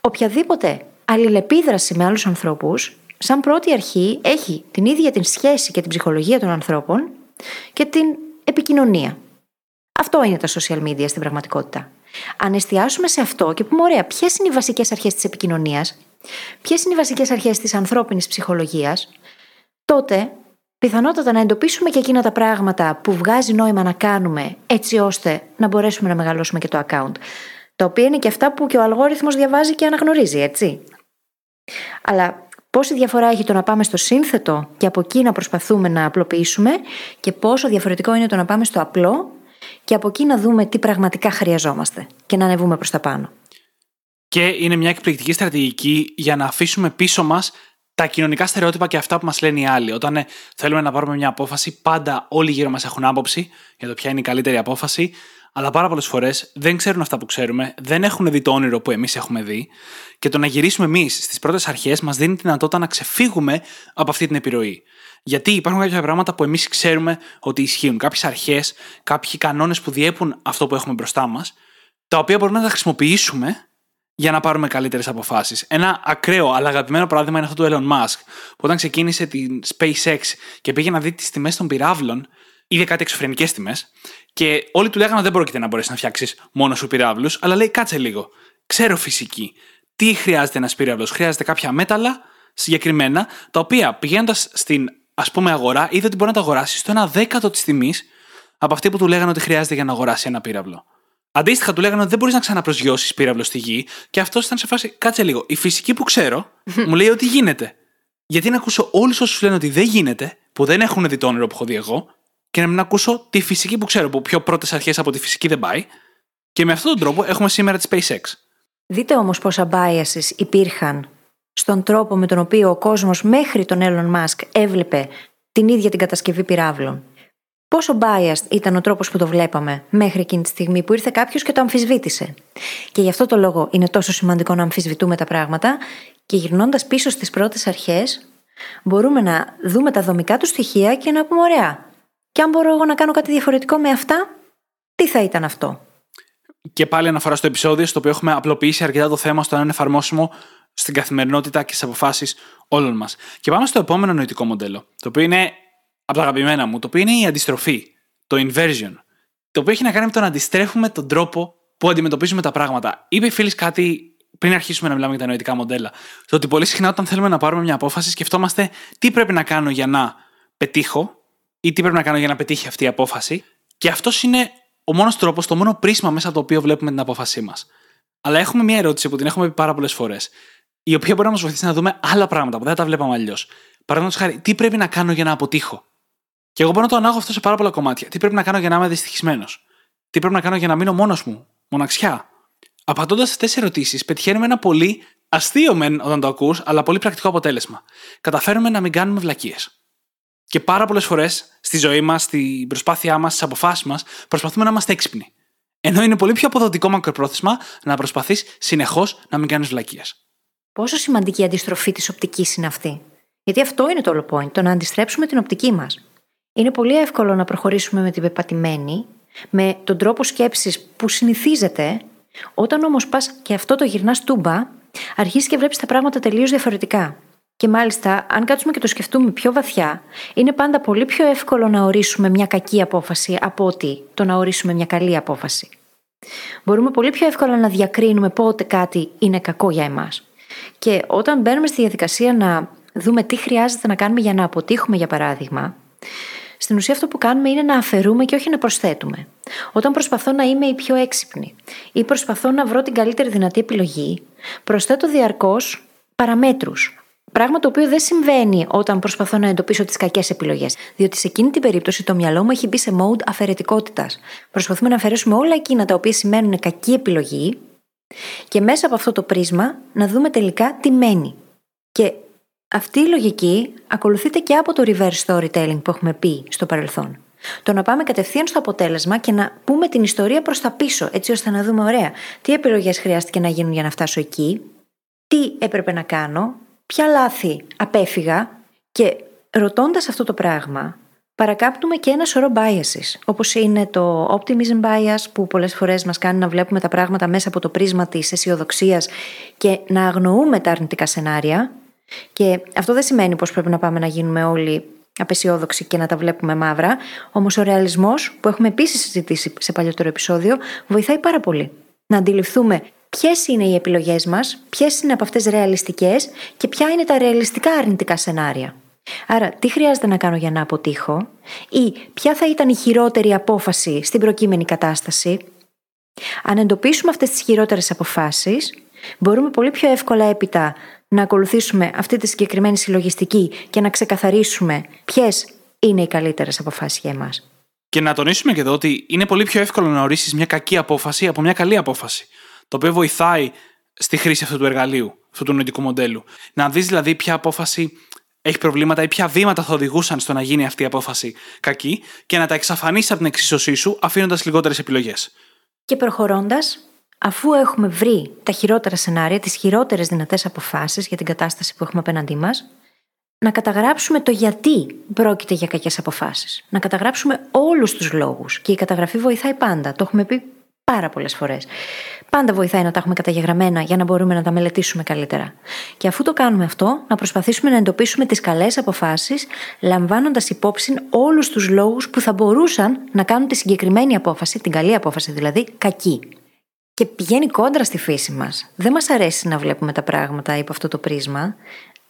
Οποιαδήποτε αλληλεπίδραση με άλλους ανθρώπους σαν πρώτη αρχή έχει την ίδια την σχέση και την ψυχολογία των ανθρώπων και την επικοινωνία. Αυτό είναι τα social media στην πραγματικότητα. Αν εστιάσουμε σε αυτό και πούμε, ωραία, ποιες είναι οι βασικές αρχές της επικοινωνίας, ποιες είναι οι βασικές αρχές της ανθρώπινης ψυχολογίας, τότε πιθανότατα να εντοπίσουμε και εκείνα τα πράγματα που βγάζει νόημα να κάνουμε έτσι ώστε να μπορέσουμε να μεγαλώσουμε και το account. Τα οποία είναι και αυτά που και ο αλγόριθμος διαβάζει και αναγνωρίζει, έτσι. Αλλά πόση διαφορά έχει το να πάμε στο σύνθετο και από εκεί να προσπαθούμε να απλοποιήσουμε και πόσο διαφορετικό είναι το να πάμε στο απλό και από εκεί να δούμε τι πραγματικά χρειαζόμαστε και να ανεβούμε προς τα πάνω. Και είναι μια εκπληκτική στρατηγική για να αφήσουμε πίσω μας τα κοινωνικά στερεότυπα και αυτά που μας λένε οι άλλοι. Όταν ε, θέλουμε να πάρουμε μια απόφαση, πάντα όλοι γύρω μας έχουν άποψη για το ποια είναι η καλύτερη απόφαση, αλλά πάρα πολλές φορές δεν ξέρουν αυτά που ξέρουμε, δεν έχουν δει το όνειρο που εμείς έχουμε δει, και το να γυρίσουμε εμείς στις πρώτες αρχές μας δίνει τη δυνατότητα να ξεφύγουμε από αυτή την επιρροή. Γιατί υπάρχουν κάποια πράγματα που εμείς ξέρουμε ότι ισχύουν, κάποιες αρχές, κάποιοι κανόνες που διέπουν αυτό που έχουμε μπροστά μας, τα οποία μπορούμε να τα χρησιμοποιήσουμε για να πάρουμε καλύτερες αποφάσεις. Ένα ακραίο αλλά αγαπημένο παράδειγμα είναι αυτό του Elon Musk, που όταν ξεκίνησε την SpaceX και πήγε να δει τις τιμές των πυράβλων, είδε κάτι εξωφρενικές τιμές, και όλοι του λέγανε δεν πρόκειται να μπορέσεις να φτιάξεις μόνο σου πυράβλους, αλλά λέει κάτσε λίγο. Ξέρω φυσική. Τι χρειάζεται ένας πύραυλο, Χρειάζεται κάποια μέταλλα συγκεκριμένα, τα οποία πηγαίνοντας στην ας πούμε αγορά, είδε ότι μπορεί να τα αγοράσει στο ένα δέκατο της τιμής από αυτή που του λέγανε ότι χρειάζεται για να αγοράσει ένα πύραυλο. Αντίστοιχα, του λέγανε ότι δεν μπορείς να ξαναπροσγειώσεις πύραυλο στη γη, και αυτός ήταν σε φάση, κάτσε λίγο. Η φυσική που ξέρω μου λέει ότι γίνεται. Γιατί να ακούσω όλους όσους λένε ότι δεν γίνεται, που δεν έχουν δει το όνειρο που έχω δει εγώ, και να μην ακούσω τη φυσική που ξέρω, που πιο πρώτες αρχές από τη φυσική δεν πάει. Και με αυτόν τον τρόπο έχουμε σήμερα τη SpaceX. Δείτε όμως πόσα biases υπήρχαν στον τρόπο με τον οποίο ο κόσμος μέχρι τον Elon Musk έβλεπε την ίδια την κατασκευή πυράβλων. Πόσο biased ήταν ο τρόπος που το βλέπαμε μέχρι εκείνη τη στιγμή που ήρθε κάποιος και το αμφισβήτησε. Και γι' αυτό το λόγο είναι τόσο σημαντικό να αμφισβητούμε τα πράγματα και γυρνώντας πίσω στις πρώτες αρχές, μπορούμε να δούμε τα δομικά του στοιχεία και να πούμε: Ωραία, και αν μπορώ εγώ να κάνω κάτι διαφορετικό με αυτά, τι θα ήταν αυτό; Και πάλι αναφορά στο επεισόδιο, στο οποίο έχουμε απλοποιήσει αρκετά το θέμα στο να είναι εφαρμόσιμο στην καθημερινότητα και στις αποφάσεις όλων μας. Και πάμε στο επόμενο νοητικό μοντέλο, το οποίο είναι από τα αγαπημένα μου, το οποίο είναι η αντιστροφή, το inversion. Το οποίο έχει να κάνει με το να αντιστρέφουμε τον τρόπο που αντιμετωπίζουμε τα πράγματα. Είπε η φίλης κάτι πριν αρχίσουμε να μιλάμε για τα νοητικά μοντέλα. Το ότι πολύ συχνά όταν θέλουμε να πάρουμε μια απόφαση, σκεφτόμαστε τι πρέπει να κάνω για να πετύχω ή τι πρέπει να κάνω για να πετύχει αυτή η απόφαση. Και αυτός είναι ο μόνος τρόπος, το μόνο πρίσμα μέσα από το οποίο βλέπουμε την απόφασή μας. Αλλά έχουμε μια ερώτηση που την έχουμε πει πάρα πολλές φορές, η οποία μπορεί να μας βοηθήσει να δούμε άλλα πράγματα που δεν τα βλέπαμε αλλιώς. Παραδείγματος χάρη, τι πρέπει να κάνω για να αποτύχω; Και εγώ μπορώ να το ανάγω αυτό σε πάρα πολλά κομμάτια. Τι πρέπει να κάνω για να είμαι δυστυχισμένος; Τι πρέπει να κάνω για να μείνω μόνος μου, μοναξιά. Απαντώντας αυτέ τι ερωτήσεις, πετυχαίνουμε ένα πολύ αστείο μεν όταν το ακούς, αλλά πολύ πρακτικό αποτέλεσμα. Καταφέρουμε να μην κάνουμε βλακίες. Και πάρα πολλές φορές στη ζωή μας, στην προσπάθειά μας, στις αποφάσεις μας, προσπαθούμε να είμαστε έξυπνοι. Ενώ είναι πολύ πιο αποδοτικό μακροπρόθεσμα να προσπαθείς συνεχώς να μην κάνεις βλακίες. Πόσο σημαντική η αντιστροφή της οπτικής είναι αυτή; Γιατί αυτό είναι το όλο point, το να αντιστρέψουμε την οπτική μας. Είναι πολύ εύκολο να προχωρήσουμε με την πεπατημένη, με τον τρόπο σκέψης που συνηθίζεται, όταν όμως πας και αυτό το γυρνάς τούμπα, αρχίζεις και βλέπεις τα πράγματα τελείως διαφορετικά. Και μάλιστα, αν κάτσουμε και το σκεφτούμε πιο βαθιά, είναι πάντα πολύ πιο εύκολο να ορίσουμε μια κακή απόφαση από ότι το να ορίσουμε μια καλή απόφαση. Μπορούμε πολύ πιο εύκολα να διακρίνουμε πότε κάτι είναι κακό για εμάς. Και όταν μπαίνουμε στη διαδικασία να δούμε τι χρειάζεται να κάνουμε για να αποτύχουμε, για παράδειγμα, στην ουσία αυτό που κάνουμε είναι να αφαιρούμε και όχι να προσθέτουμε. Όταν προσπαθώ να είμαι η πιο έξυπνη ή προσπαθώ να βρω την καλύτερη δυνατή επιλογή, προσθέτω διαρκώς παραμέτρους. Πράγμα το οποίο δεν συμβαίνει όταν προσπαθώ να εντοπίσω τις κακές επιλογές. Διότι σε εκείνη την περίπτωση το μυαλό μου έχει μπει σε mode αφαιρετικότητας. Προσπαθούμε να αφαιρέσουμε όλα εκείνα τα οποία σημαίνουν κακή επιλογή και μέσα από αυτό το πρίσμα να δούμε τελικά τι μένει. Και αυτή η λογική ακολουθείται και από το reverse storytelling που έχουμε πει στο παρελθόν. Το να πάμε κατευθείαν στο αποτέλεσμα και να πούμε την ιστορία προς τα πίσω, έτσι ώστε να δούμε, ωραία, τι επιλογές χρειάστηκε να γίνουν για να φτάσω εκεί, τι έπρεπε να κάνω, ποια λάθη απέφυγα και ρωτώντας αυτό το πράγμα, παρακάπτουμε και ένα σωρό biases, όπως είναι το optimism bias που πολλές φορές μας κάνει να βλέπουμε τα πράγματα μέσα από το πρίσμα της αισιοδοξίας και να αγνοούμε τα αρνητικά σενάρια Και αυτό δεν σημαίνει πως πρέπει να πάμε να γίνουμε όλοι απεσιόδοξοι και να τα βλέπουμε μαύρα. Όμως ο ρεαλισμός, που έχουμε επίσης συζητήσει σε παλιότερο επεισόδιο, βοηθάει πάρα πολύ. Να αντιληφθούμε ποιες είναι οι επιλογές μας, ποιες είναι από αυτές ρεαλιστικές και ποια είναι τα ρεαλιστικά αρνητικά σενάρια. Άρα, τι χρειάζεται να κάνω για να αποτύχω, ή ποια θα ήταν η χειρότερη απόφαση στην προκείμενη κατάσταση; Αν εντοπίσουμε αυτές τις χειρότερες αποφάσεις, μπορούμε πολύ πιο εύκολα έπειτα να ακολουθήσουμε αυτή τη συγκεκριμένη συλλογιστική και να ξεκαθαρίσουμε ποιες είναι οι καλύτερες αποφάσεις για εμάς. Και να τονίσουμε και εδώ ότι είναι πολύ πιο εύκολο να ορίσεις μια κακή απόφαση από μια καλή απόφαση. Το οποίο βοηθάει στη χρήση αυτού του εργαλείου, αυτού του νοητικού μοντέλου. Να δεις δηλαδή ποια απόφαση έχει προβλήματα ή ποια βήματα θα οδηγούσαν στο να γίνει αυτή η απόφαση κακή και να τα εξαφανίσεις από την εξίσωσή σου, αφήνοντας λιγότερες επιλογές. Και προχωρώντας, αφού έχουμε βρει τα χειρότερα σενάρια, τις χειρότερες δυνατές αποφάσεις για την κατάσταση που έχουμε απέναντί μας, να καταγράψουμε το γιατί πρόκειται για κακές αποφάσεις. Να καταγράψουμε όλους τους λόγους. Και η καταγραφή βοηθάει πάντα. Το έχουμε πει πάρα πολλές φορές. Πάντα βοηθάει να τα έχουμε καταγεγραμμένα για να μπορούμε να τα μελετήσουμε καλύτερα. Και αφού το κάνουμε αυτό, να προσπαθήσουμε να εντοπίσουμε τις καλές αποφάσεις, λαμβάνοντας υπόψη όλους τους λόγους που θα μπορούσαν να κάνουν τη συγκεκριμένη απόφαση, την καλή απόφαση δηλαδή, κακή. Και πηγαίνει κόντρα στη φύση μας. Δεν μας αρέσει να βλέπουμε τα πράγματα υπό αυτό το πρίσμα.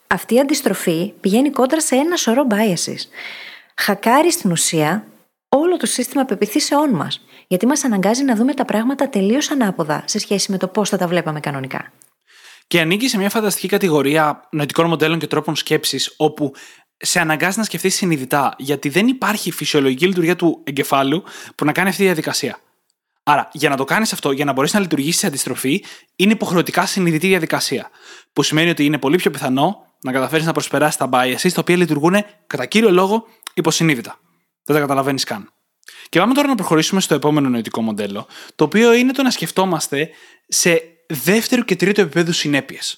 Αυτή η αντιστροφή πηγαίνει κόντρα σε ένα σωρό biases. Χακάρει στην ουσία όλο το σύστημα πεπιθήσεών μας γιατί μας αναγκάζει να δούμε τα πράγματα τελείως ανάποδα σε σχέση με το πώς θα τα βλέπαμε κανονικά. Και ανήκει σε μια φανταστική κατηγορία νοητικών μοντέλων και τρόπων σκέψης, όπου σε αναγκάζει να σκεφτείς συνειδητά, γιατί δεν υπάρχει φυσιολογική λειτουργία του εγκεφάλου που να κάνει αυτή τη διαδικασία. Άρα, για να το κάνεις αυτό, για να μπορέσεις να λειτουργήσεις σε αντιστροφή, είναι υποχρεωτικά συνειδητή διαδικασία. Που σημαίνει ότι είναι πολύ πιο πιθανό να καταφέρεις να προσπεράσεις τα biases τα οποία λειτουργούν κατά κύριο λόγο υποσυνείδητα. Δεν τα καταλαβαίνεις καν. Και πάμε τώρα να προχωρήσουμε στο επόμενο νοητικό μοντέλο, το οποίο είναι το να σκεφτόμαστε σε δεύτερο και τρίτο επίπεδο συνέπειες.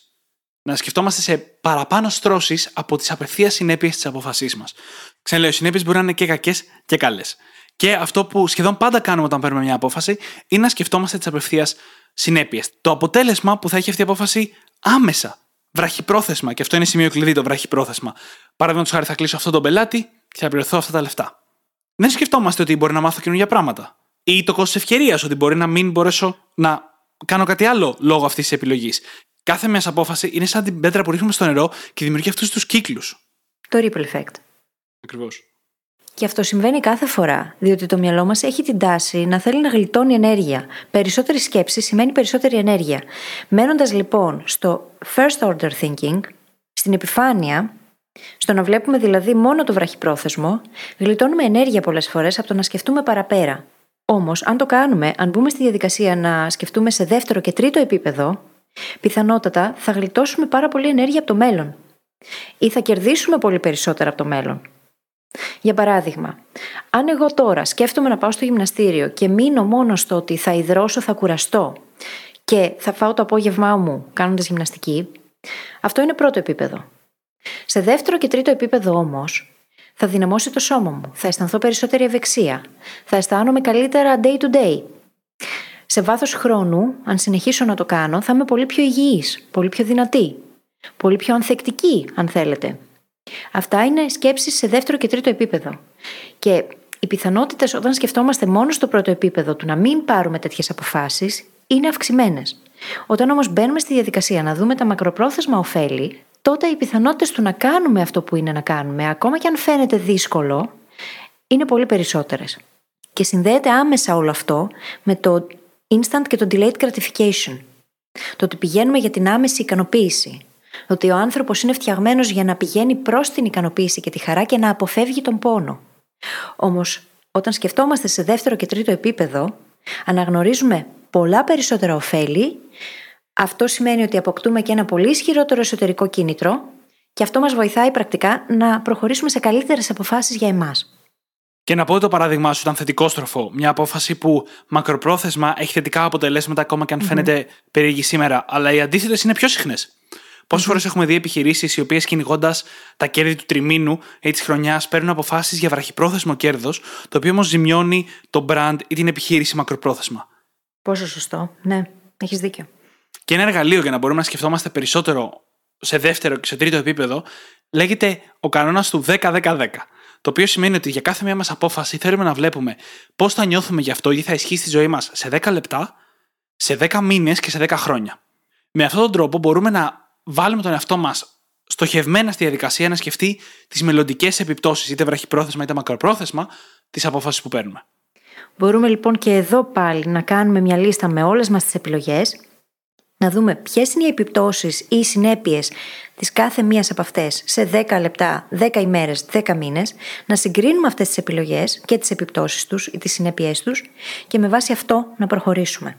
Να σκεφτόμαστε σε παραπάνω στρώσεις από τις απευθείας συνέπειες της αποφασής μας. Ξαναλέω, οι συνέπειες μπορεί να είναι και κακές και καλές. Και αυτό που σχεδόν πάντα κάνουμε όταν παίρνουμε μια απόφαση είναι να σκεφτόμαστε τις απευθείας συνέπειες. Το αποτέλεσμα που θα έχει αυτή η απόφαση άμεσα. Βραχυπρόθεσμα. Και αυτό είναι σημείο κλειδί το βραχυπρόθεσμα. Παραδείγματος χάρη, θα κλείσω αυτόν τον πελάτη και θα πληρωθώ αυτά τα λεφτά δεν σκεφτόμαστε ότι μπορεί να μάθω καινούργια πράγματα. Ή το κόστος ευκαιρίας, ότι μπορεί να μην μπορέσω να κάνω κάτι άλλο λόγω αυτής της επιλογής. Κάθε μιας απόφαση είναι σαν την πέτρα που ρίχνουμε στο νερό και δημιουργεί αυτούς τους κύκλους. Το ripple effect. Ακριβώς. Και αυτό συμβαίνει κάθε φορά, διότι το μυαλό μας έχει την τάση να θέλει να γλιτώνει ενέργεια. Περισσότερη σκέψη σημαίνει περισσότερη ενέργεια. Μένοντας λοιπόν στο first order thinking, στην επιφάνεια, στο να βλέπουμε δηλαδή μόνο το βραχυπρόθεσμο, γλιτώνουμε ενέργεια πολλές φορές από το να σκεφτούμε παραπέρα. Όμως, αν το κάνουμε, αν μπούμε στη διαδικασία να σκεφτούμε σε δεύτερο και τρίτο επίπεδο, πιθανότατα θα γλιτώσουμε πάρα πολύ ενέργεια από το μέλλον. Ή θα κερδίσουμε πολύ περισσότερα από το μέλλον. Για παράδειγμα, αν εγώ τώρα σκέφτομαι να πάω στο γυμναστήριο και μείνω μόνος στο ότι θα υδρώσω, θα κουραστώ και θα φάω το απόγευμά μου κάνοντας γυμναστική, αυτό είναι πρώτο επίπεδο. Σε δεύτερο και τρίτο επίπεδο όμως, θα δυναμώσει το σώμα μου, θα αισθανθώ περισσότερη ευεξία, θα αισθάνομαι καλύτερα day to day. Σε βάθος χρόνου, αν συνεχίσω να το κάνω, θα είμαι πολύ πιο υγιής, πολύ πιο δυνατή, πολύ πιο ανθεκτική, αν θέλετε. Αυτά είναι σκέψεις σε δεύτερο και τρίτο επίπεδο. Και οι πιθανότητες όταν σκεφτόμαστε μόνο στο πρώτο επίπεδο του να μην πάρουμε τέτοιες αποφάσεις είναι αυξημένες. Όταν όμως μπαίνουμε στη διαδικασία να δούμε τα μακροπρόθεσμα ωφέλη, τότε οι πιθανότητες του να κάνουμε αυτό που είναι να κάνουμε, ακόμα και αν φαίνεται δύσκολο, είναι πολύ περισσότερες. Και συνδέεται άμεσα όλο αυτό με το instant και το delayed gratification. Το ότι πηγαίνουμε για την άμεση ικανοποίηση. Το ότι ο άνθρωπος είναι φτιαγμένος για να πηγαίνει προς την ικανοποίηση και τη χαρά και να αποφεύγει τον πόνο. Όμως, όταν σκεφτόμαστε σε δεύτερο και τρίτο επίπεδο, αναγνωρίζουμε πολλά περισσότερα ωφέλη αυτό σημαίνει ότι αποκτούμε και ένα πολύ ισχυρότερο εσωτερικό κίνητρο και αυτό μας βοηθάει πρακτικά να προχωρήσουμε σε καλύτερες αποφάσεις για εμάς. Και να πω το παράδειγμά σου ήταν θετικό στροφό. Μια απόφαση που μακροπρόθεσμα έχει θετικά αποτελέσματα ακόμα και αν φαίνεται περίεργη σήμερα, αλλά οι αντίθετες είναι πιο συχνές. Πόσες φορές έχουμε δει επιχειρήσεις οι οποίες κυνηγώντας τα κέρδη του τριμήνου ή της χρονιάς παίρνουν αποφάσεις για βραχυπρόθεσμο κέρδος, το οποίο όμως ζημιώνει το brand ή την επιχείρηση μακροπρόθεσμα. Πόσο σωστό. Ναι, έχεις δίκιο και ένα εργαλείο για να μπορούμε να σκεφτόμαστε περισσότερο σε δεύτερο και σε τρίτο επίπεδο, λέγεται ο κανόνας του 10-10-10. Το οποίο σημαίνει ότι για κάθε μία μας απόφαση θέλουμε να βλέπουμε πώς θα νιώθουμε γι' αυτό ή θα ισχύει στη ζωή μας σε 10 λεπτά, σε 10 μήνες και σε 10 χρόνια. Με αυτόν τον τρόπο μπορούμε να βάλουμε τον εαυτό μας στοχευμένα στη διαδικασία να σκεφτεί τις μελλοντικές επιπτώσεις, είτε βραχυπρόθεσμα είτε μακροπρόθεσμα, τη απόφαση που παίρνουμε. Μπορούμε λοιπόν και εδώ πάλι να κάνουμε μια λίστα με όλες μας τις επιλογές, να δούμε ποιες είναι οι επιπτώσεις ή οι συνέπειες της κάθε μίας από αυτές σε 10 λεπτά, 10 ημέρες, 10 μήνες, να συγκρίνουμε αυτές τις επιλογές και τις επιπτώσεις τους ή τις συνέπειές τους και με βάση αυτό να προχωρήσουμε.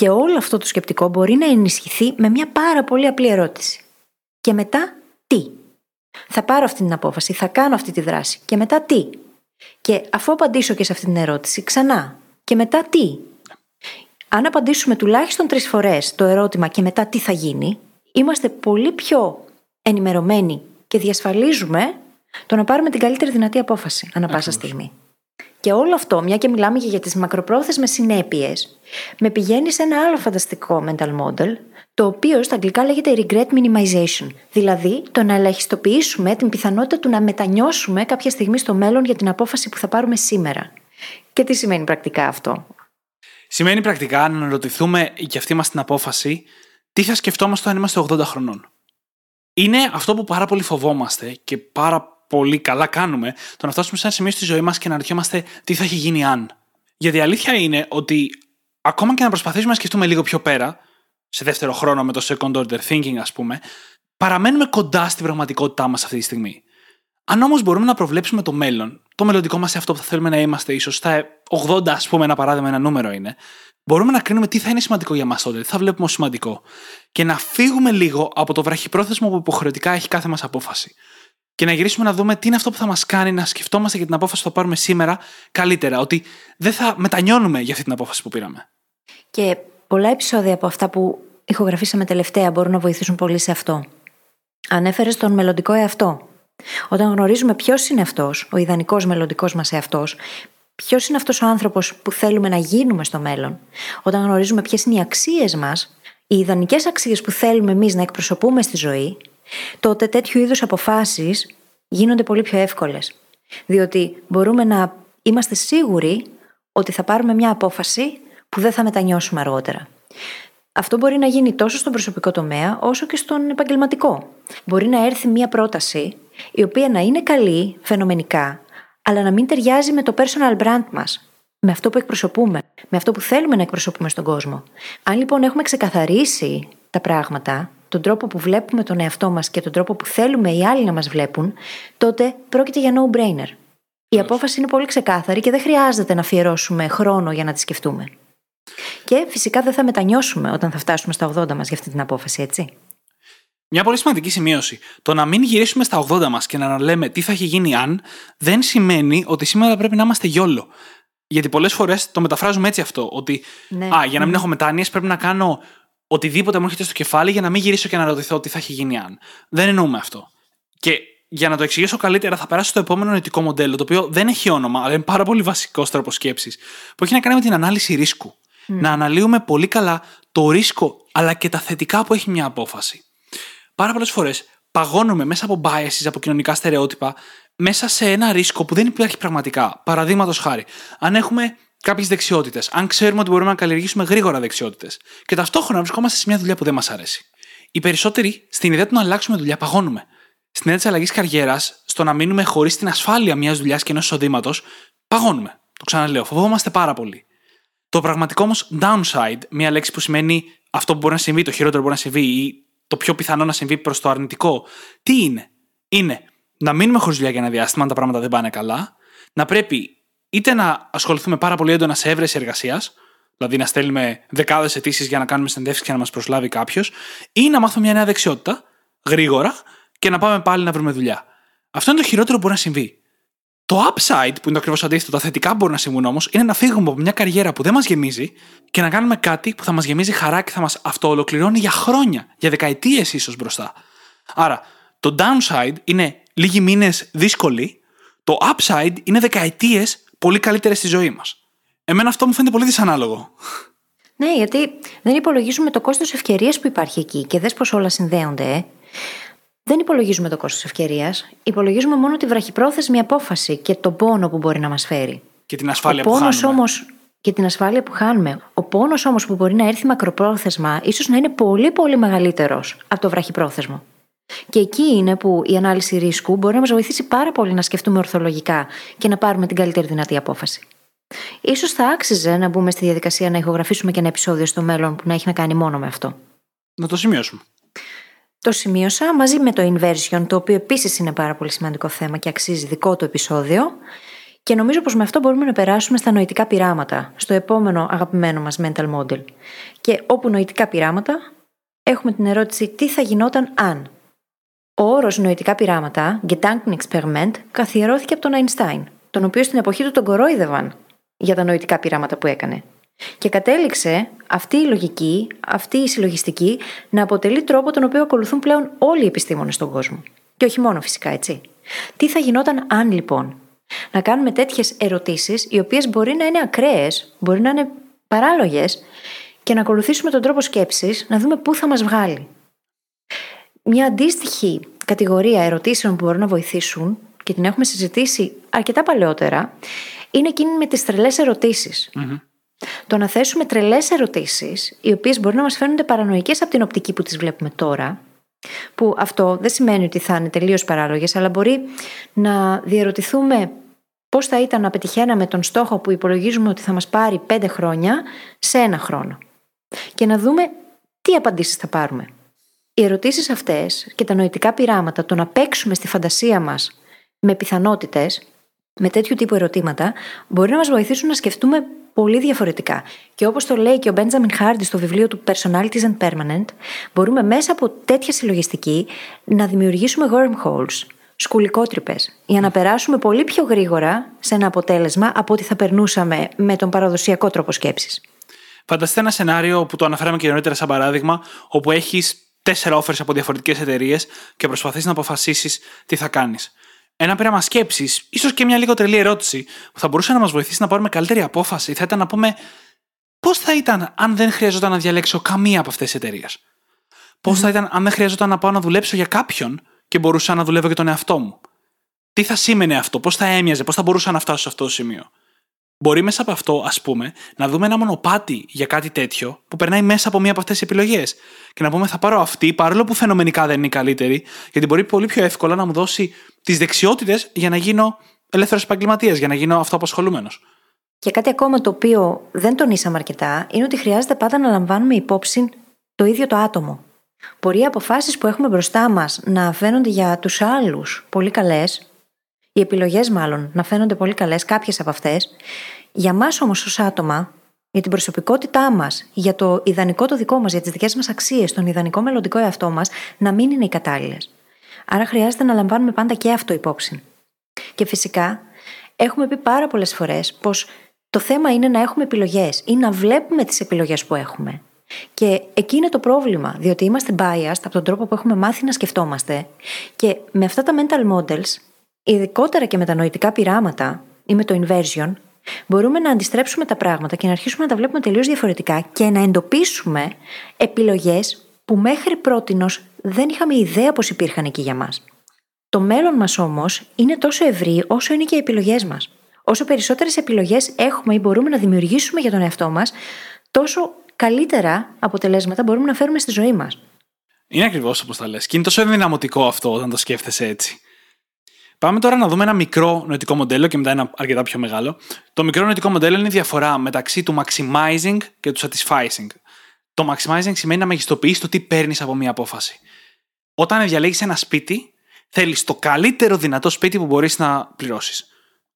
Και όλο αυτό το σκεπτικό μπορεί να ενισχυθεί με μια πάρα πολύ απλή ερώτηση. Και μετά τι; Θα πάρω αυτή την απόφαση, θα κάνω αυτή τη δράση. Και μετά τι; Και αφού απαντήσω και σε αυτή την ερώτηση, ξανά. Και μετά τι; Αν απαντήσουμε τουλάχιστον τρεις φορές το ερώτημα και μετά τι θα γίνει, είμαστε πολύ πιο ενημερωμένοι και διασφαλίζουμε το να πάρουμε την καλύτερη δυνατή απόφαση ανά πάσα στιγμή. Και όλο αυτό, μια και μιλάμε και για τις μακροπρόθεσμες συνέπειες, με πηγαίνει σε ένα άλλο φανταστικό mental model, το οποίο στα αγγλικά λέγεται regret minimization. Δηλαδή, το να ελαχιστοποιήσουμε την πιθανότητα του να μετανιώσουμε κάποια στιγμή στο μέλλον για την απόφαση που θα πάρουμε σήμερα. Και τι σημαίνει πρακτικά αυτό; Σημαίνει πρακτικά να αναρωτηθούμε για αυτή μας την απόφαση τι θα σκεφτόμαστε αν είμαστε 80 χρονών. Είναι αυτό που πάρα πολύ φοβόμαστε και πάρα πολύ καλά κάνουμε το να φτάσουμε σε ένα σημείο στη ζωή μας και να ρωτιόμαστε τι θα έχει γίνει αν. Γιατί η αλήθεια είναι ότι ακόμα και να προσπαθήσουμε να σκεφτούμε λίγο πιο πέρα, σε δεύτερο χρόνο με το second order thinking, ας πούμε, παραμένουμε κοντά στην πραγματικότητά μας αυτή τη στιγμή. Αν όμως μπορούμε να προβλέψουμε το μέλλον, το μελλοντικό μας αυτό που θα θέλουμε να είμαστε, ίσως στα 80, ας πούμε, ένα παράδειγμα, ένα νούμερο είναι, μπορούμε να κρίνουμε τι θα είναι σημαντικό για μας τότε, τι θα βλέπουμε ως σημαντικό. Και να φύγουμε λίγο από το βραχυπρόθεσμο που υποχρεωτικά έχει κάθε μας απόφαση. Και να γυρίσουμε να δούμε τι είναι αυτό που θα μας κάνει να σκεφτόμαστε για την απόφαση που θα πάρουμε σήμερα καλύτερα. Ότι δεν θα μετανιώνουμε για αυτή την απόφαση που πήραμε. Και πολλά επεισόδια από αυτά που ηχογραφήσαμε τελευταία μπορούν να βοηθήσουν πολύ σε αυτό. Ανέφερες τον μελλοντικό εαυτό. Όταν γνωρίζουμε ποιος είναι αυτός, ο ιδανικός μελλοντικός μας εαυτός, ποιος είναι αυτός ο άνθρωπος που θέλουμε να γίνουμε στο μέλλον, όταν γνωρίζουμε ποιες είναι οι αξίες μας, οι ιδανικές αξίες που θέλουμε εμείς να εκπροσωπούμε στη ζωή, τότε τέτοιου είδους αποφάσεις γίνονται πολύ πιο εύκολες. Διότι μπορούμε να είμαστε σίγουροι ότι θα πάρουμε μια απόφαση που δεν θα μετανιώσουμε αργότερα. Αυτό μπορεί να γίνει τόσο στον προσωπικό τομέα όσο και στον επαγγελματικό. Μπορεί να έρθει μια πρόταση η οποία να είναι καλή φαινομενικά, αλλά να μην ταιριάζει με το personal brand μας, με αυτό που εκπροσωπούμε, με αυτό που θέλουμε να εκπροσωπούμε στον κόσμο. Αν λοιπόν έχουμε ξεκαθαρίσει τα πράγματα, τον τρόπο που βλέπουμε τον εαυτό μας και τον τρόπο που θέλουμε οι άλλοι να μας βλέπουν, τότε πρόκειται για no-brainer. Η απόφαση είναι πολύ ξεκάθαρη και δεν χρειάζεται να αφιερώσουμε χρόνο για να τη σκεφτούμε. Και φυσικά δεν θα μετανιώσουμε όταν θα φτάσουμε στα 80 μας για αυτή την απόφαση, έτσι. Μια πολύ σημαντική σημείωση. Το να μην γυρίσουμε στα 80 μας και να λέμε τι θα έχει γίνει αν, δεν σημαίνει ότι σήμερα πρέπει να είμαστε γιόλο. Γιατί πολλές φορές το μεταφράζουμε έτσι αυτό. Ότι Ναι. α, για να μην έχω μετάνοιες πρέπει να κάνω οτιδήποτε μου έρχεται στο κεφάλι για να μην γυρίσω και να ρωτηθώ τι θα έχει γίνει αν. Δεν εννοούμε αυτό. Και για να το εξηγήσω καλύτερα, θα περάσω στο επόμενο νοητικό μοντέλο, το οποίο δεν έχει όνομα, αλλά είναι πάρα πολύ βασικός τρόπος σκέψης, που έχει να κάνει με την ανάλυση ρίσκου. Να αναλύουμε πολύ καλά το ρίσκο, αλλά και τα θετικά που έχει μια απόφαση. Πάρα πολλές φορές παγώνουμε μέσα από biases, από κοινωνικά στερεότυπα, μέσα σε ένα ρίσκο που δεν υπάρχει πραγματικά. Παραδείγματος χάρη, αν έχουμε κάποιες δεξιότητες, αν ξέρουμε ότι μπορούμε να καλλιεργήσουμε γρήγορα δεξιότητες και ταυτόχρονα βρισκόμαστε σε μια δουλειά που δεν μας αρέσει. Οι περισσότεροι στην ιδέα του να αλλάξουμε δουλειά παγώνουμε. Στην ιδέα της αλλαγής καριέρας, στο να μείνουμε χωρίς την ασφάλεια μιας δουλειάς και ενός εισοδήματος, παγώνουμε. Το ξαναλέω, φοβόμαστε πάρα πολύ. Το πραγματικό όμως downside, μια λέξη που σημαίνει αυτό που μπορεί να συμβεί, το χειρότερο που μπορεί να συμβεί ή το πιο πιθανό να συμβεί προς το αρνητικό, τι είναι; Είναι να μείνουμε χωρίς δουλειά για ένα διάστημα, αν τα πράγματα δεν πάνε καλά, να πρέπει είτε να ασχοληθούμε πάρα πολύ έντονα σε έβρεση εργασίας, δηλαδή να στέλνουμε δεκάδες αιτήσεις για να κάνουμε συνεντεύξεις και να μας προσλάβει κάποιος, ή να μάθουμε μια νέα δεξιότητα γρήγορα και να πάμε πάλι να βρούμε δουλειά. Αυτό είναι το χειρότερο που μπορεί να συμβεί. Το upside, που είναι το ακριβώς αντίθετο, τα θετικά που μπορεί να συμβούν όμως, είναι να φύγουμε από μια καριέρα που δεν μας γεμίζει και να κάνουμε κάτι που θα μας γεμίζει χαρά και θα μας αυτοολοκληρώνει για χρόνια, για δεκαετίες ίσως μπροστά. Άρα, το downside είναι λίγοι μήνες δύσκολοι, το upside είναι δεκαετίες πολύ καλύτερες στη ζωή μας. Εμένα αυτό μου φαίνεται πολύ δυσανάλογο. Ναι, γιατί δεν υπολογίζουμε το κόστος ευκαιρίας που υπάρχει εκεί και δες πως όλα συνδέονται. Ε. δεν υπολογίζουμε το κόστος ευκαιρίας, υπολογίζουμε μόνο τη βραχυπρόθεσμη απόφαση και τον πόνο που μπορεί να μας φέρει. Και την ασφάλεια Ο που πόνος χάνουμε. όμως και την ασφάλεια που χάνουμε. Ο πόνος όμως που μπορεί να έρθει μακροπρόθεσμα, ίσως να είναι πολύ πολύ μεγαλύτερος από το βραχυπρόθεσμο. Και εκεί είναι που η ανάλυση ρίσκου μπορεί να μας βοηθήσει πάρα πολύ να σκεφτούμε ορθολογικά και να πάρουμε την καλύτερη δυνατή απόφαση. σω θα άξιζε να μπούμε στη διαδικασία να ηχογραφήσουμε και ένα επεισόδιο στο μέλλον που να έχει να κάνει μόνο με αυτό. Να το σημειώσουμε. Το σημείωσα μαζί με το inversion, το οποίο επίσης είναι πάρα πολύ σημαντικό θέμα και αξίζει δικό του επεισόδιο. Και νομίζω πως με αυτό μπορούμε να περάσουμε στα νοητικά πειράματα, στο επόμενο αγαπημένο μας mental model. Και όπου νοητικά πειράματα, έχουμε την ερώτηση τι θα γινόταν αν. Ο όρος νοητικά πειράματα, Gedankenexperiment, καθιερώθηκε από τον Einstein, τον οποίο στην εποχή του τον κορόιδευαν για τα νοητικά πειράματα που έκανε. Και κατέληξε αυτή η λογική, αυτή η συλλογιστική, να αποτελεί τρόπο τον οποίο ακολουθούν πλέον όλοι οι επιστήμονες στον κόσμο. Και όχι μόνο φυσικά, έτσι. Τι θα γινόταν αν λοιπόν να κάνουμε τέτοιες ερωτήσεις, οι οποίες μπορεί να είναι ακραίες, μπορεί να είναι παράλογες, και να ακολουθήσουμε τον τρόπο σκέψης, να δούμε πού θα μας βγάλει. Μια αντίστοιχη κατηγορία ερωτήσεων που μπορούν να βοηθήσουν και την έχουμε συζητήσει αρκετά παλαιότερα, είναι εκείνη με τις τρελές ερωτήσεις. Το να θέσουμε τρελές ερωτήσεις, οι οποίες μπορεί να μας φαίνονται παρανοϊκές από την οπτική που τις βλέπουμε τώρα, που αυτό δεν σημαίνει ότι θα είναι τελείως παράλογες, αλλά μπορεί να διαρωτηθούμε πώς θα ήταν να πετυχαίναμε τον στόχο που υπολογίζουμε ότι θα μας πάρει πέντε χρόνια σε ένα χρόνο. Και να δούμε τι απαντήσεις θα πάρουμε. Οι ερωτήσεις αυτές και τα νοητικά πειράματα, το να παίξουμε στη φαντασία μας με πιθανότητες, με τέτοιου τύπου ερωτήματα, μπορεί να μας βοηθήσουν να σκεφτούμε πολύ διαφορετικά. Και όπως το λέει και ο Μπέντζαμιν Χάρντι στο βιβλίο του Personalities and Permanent, μπορούμε μέσα από τέτοια συλλογιστική να δημιουργήσουμε wormholes, σκουλικότρυπες, για να περάσουμε πολύ πιο γρήγορα σε ένα αποτέλεσμα από ό,τι θα περνούσαμε με τον παραδοσιακό τρόπο σκέψης. Φανταστείτε ένα σενάριο που το αναφέραμε και νωρίτερα σαν παράδειγμα, όπου έχεις τέσσερα offers από διαφορετικές εταιρείες και προσπαθείς να αποφασίσεις τι θα κάνεις. Ένα πείραμα σκέψης, ίσως και μια λίγο τρελή ερώτηση, που θα μπορούσε να μας βοηθήσει να πάρουμε καλύτερη απόφαση, θα ήταν να πούμε πώς θα ήταν αν δεν χρειαζόταν να διαλέξω καμία από αυτές τις εταιρείες; Πώς θα ήταν αν δεν χρειαζόταν να πάω να δουλέψω για κάποιον και μπορούσα να δουλεύω για τον εαυτό μου; Τι θα σήμαινε αυτό, πώς θα έμοιαζε, πώς θα μπορούσα να φτάσω σε αυτό το σημείο; Μπορεί μέσα από αυτό, ας πούμε, να δούμε ένα μονοπάτι για κάτι τέτοιο που περνάει μέσα από μία από αυτές τις επιλογές. Και να πούμε, θα πάρω αυτή, παρόλο που φαινομενικά δεν είναι η καλύτερη, γιατί μπορεί πολύ πιο εύκολα να μου δώσει τις δεξιότητες για να γίνω ελεύθερος επαγγελματίας, για να γίνω αυτοαπασχολούμενος. Και κάτι ακόμα το οποίο δεν τονίσαμε αρκετά είναι ότι χρειάζεται πάντα να λαμβάνουμε υπόψη το ίδιο το άτομο. Μπορεί οι αποφάσεις που έχουμε μπροστά μας να φαίνονται για τους άλλους πολύ καλές, οι επιλογές μάλλον να φαίνονται πολύ καλές, κάποιες από αυτές, για μας όμως ως άτομα, για την προσωπικότητά μας, για το ιδανικό το δικό μας, για τις δικές μας αξίες, τον ιδανικό μελλοντικό εαυτό μας, να μην είναι οι κατάλληλες. Άρα χρειάζεται να λαμβάνουμε πάντα και αυτό υπόψη. Και φυσικά, έχουμε πει πάρα πολλές φορές πως το θέμα είναι να έχουμε επιλογές ή να βλέπουμε τις επιλογές που έχουμε. Και εκεί είναι το πρόβλημα, διότι είμαστε biased από τον τρόπο που έχουμε μάθει να σκεφτόμαστε. Και με αυτά τα mental models, ειδικότερα και με τα νοητικά πειράματα ή με το inversion, μπορούμε να αντιστρέψουμε τα πράγματα και να αρχίσουμε να τα βλέπουμε τελείως διαφορετικά και να εντοπίσουμε επιλογές που μέχρι πρότινος δεν είχαμε ιδέα πως υπήρχαν εκεί για μας. Το μέλλον μας όμως είναι τόσο ευρύ όσο είναι και οι επιλογές μας. Όσο περισσότερες επιλογές έχουμε ή μπορούμε να δημιουργήσουμε για τον εαυτό μας, τόσο καλύτερα αποτελέσματα μπορούμε να φέρουμε στη ζωή μας. Είναι ακριβώς όπως τα λες. Και είναι τόσο ενδυναμωτικό αυτό όταν το σκέφτεσαι έτσι. Πάμε τώρα να δούμε ένα μικρό νοητικό μοντέλο και μετά ένα αρκετά πιο μεγάλο. Το μικρό νοητικό μοντέλο είναι η διαφορά μεταξύ του maximizing και του satisficing. Το maximizing σημαίνει να μεγιστοποιείς το τι παίρνεις από μια απόφαση. Όταν διαλέγεις ένα σπίτι, θέλεις το καλύτερο δυνατό σπίτι που μπορείς να πληρώσεις.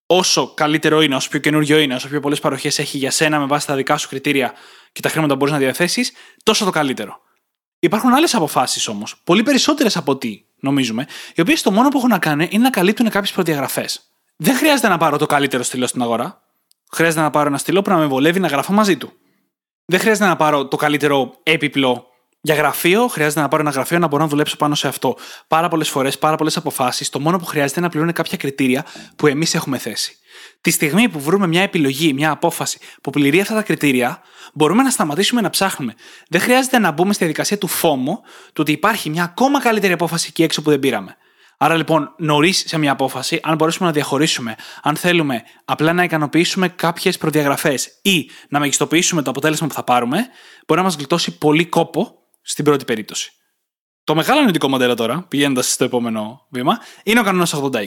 Όσο καλύτερο είναι, όσο πιο καινούριο είναι, όσο πιο πολλές παροχές έχει για σένα με βάση τα δικά σου κριτήρια και τα χρήματα που μπορείς να διαθέσεις, τόσο το καλύτερο. Υπάρχουν άλλες αποφάσεις όμως, πολύ περισσότερες από ό,τι νομίζουμε, οι οποίες το μόνο που έχουν να κάνουν είναι να καλύπτουν κάποιες προδιαγραφές. Δεν χρειάζεται να πάρω το καλύτερο στυλό στην αγορά. Χρειάζεται να πάρω ένα στυλό που να με βολεύει να γραφώ μαζί του. Δεν χρειάζεται να πάρω το καλύτερο έπιπλο Για γραφείο, χρειάζεται να πάρω ένα γραφείο να μπορώ να δουλέψω πάνω σε αυτό. Πάρα πολλές φορές, πάρα πολλές αποφάσεις. Το μόνο που χρειάζεται είναι να πληρώνει κάποια κριτήρια που εμείς έχουμε θέσει. Τη στιγμή που βρούμε μια επιλογή, μια απόφαση που πληρεί αυτά τα κριτήρια, μπορούμε να σταματήσουμε να ψάχνουμε. Δεν χρειάζεται να μπούμε στη διαδικασία του φόμου, του ότι υπάρχει μια ακόμα καλύτερη απόφαση εκεί έξω που δεν πήραμε. Άρα λοιπόν, νωρίς σε μια απόφαση, αν μπορέσουμε να διαχωρίσουμε, αν θέλουμε απλά να ικανοποιήσουμε κάποιες προδιαγραφές ή να μεγιστοποιήσουμε το αποτέλεσμα που θα πάρουμε, μπορεί να μας γλιτώσει πολύ κόπο στην πρώτη περίπτωση. Το μεγάλο νοητικό μοντέλο τώρα, πηγαίνοντας στο επόμενο βήμα, είναι ο κανόνας 80-20.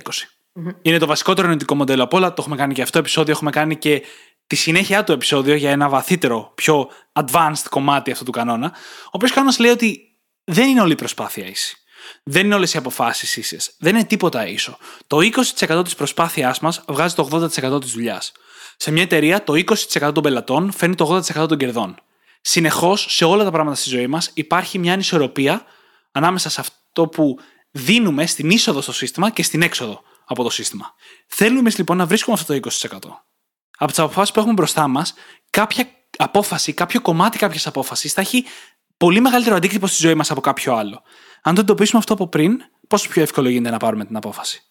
Είναι το βασικότερο νοητικό μοντέλο από όλα. Το έχουμε κάνει και αυτό το επεισόδιο. Έχουμε κάνει και τη συνέχεια του επεισόδιο για ένα βαθύτερο, πιο advanced κομμάτι αυτού του κανόνα. Ο οποίος κανόνας λέει ότι δεν είναι όλη η προσπάθεια ίση. Δεν είναι όλες οι αποφάσεις ίσες. Δεν είναι τίποτα ίσο. Το 20% της προσπάθειάς μας βγάζει το 80% της δουλειάς. Σε μια εταιρεία, το 20% των πελατών φέρνει το 80% των κερδών. Συνεχώς, σε όλα τα πράγματα στη ζωή μας, υπάρχει μια ανισορροπία ανάμεσα σε αυτό που δίνουμε στην είσοδο στο σύστημα και στην έξοδο από το σύστημα. Θέλουμε λοιπόν να βρίσκουμε αυτό το 20%. Από τις αποφάσεις που έχουμε μπροστά μας, κάποια απόφαση, κάποιο κομμάτι κάποιας απόφασης θα έχει πολύ μεγαλύτερο αντίκτυπο στη ζωή μας από κάποιο άλλο. Αν το εντοπίσουμε αυτό από πριν, πόσο πιο εύκολο γίνεται να πάρουμε την απόφαση;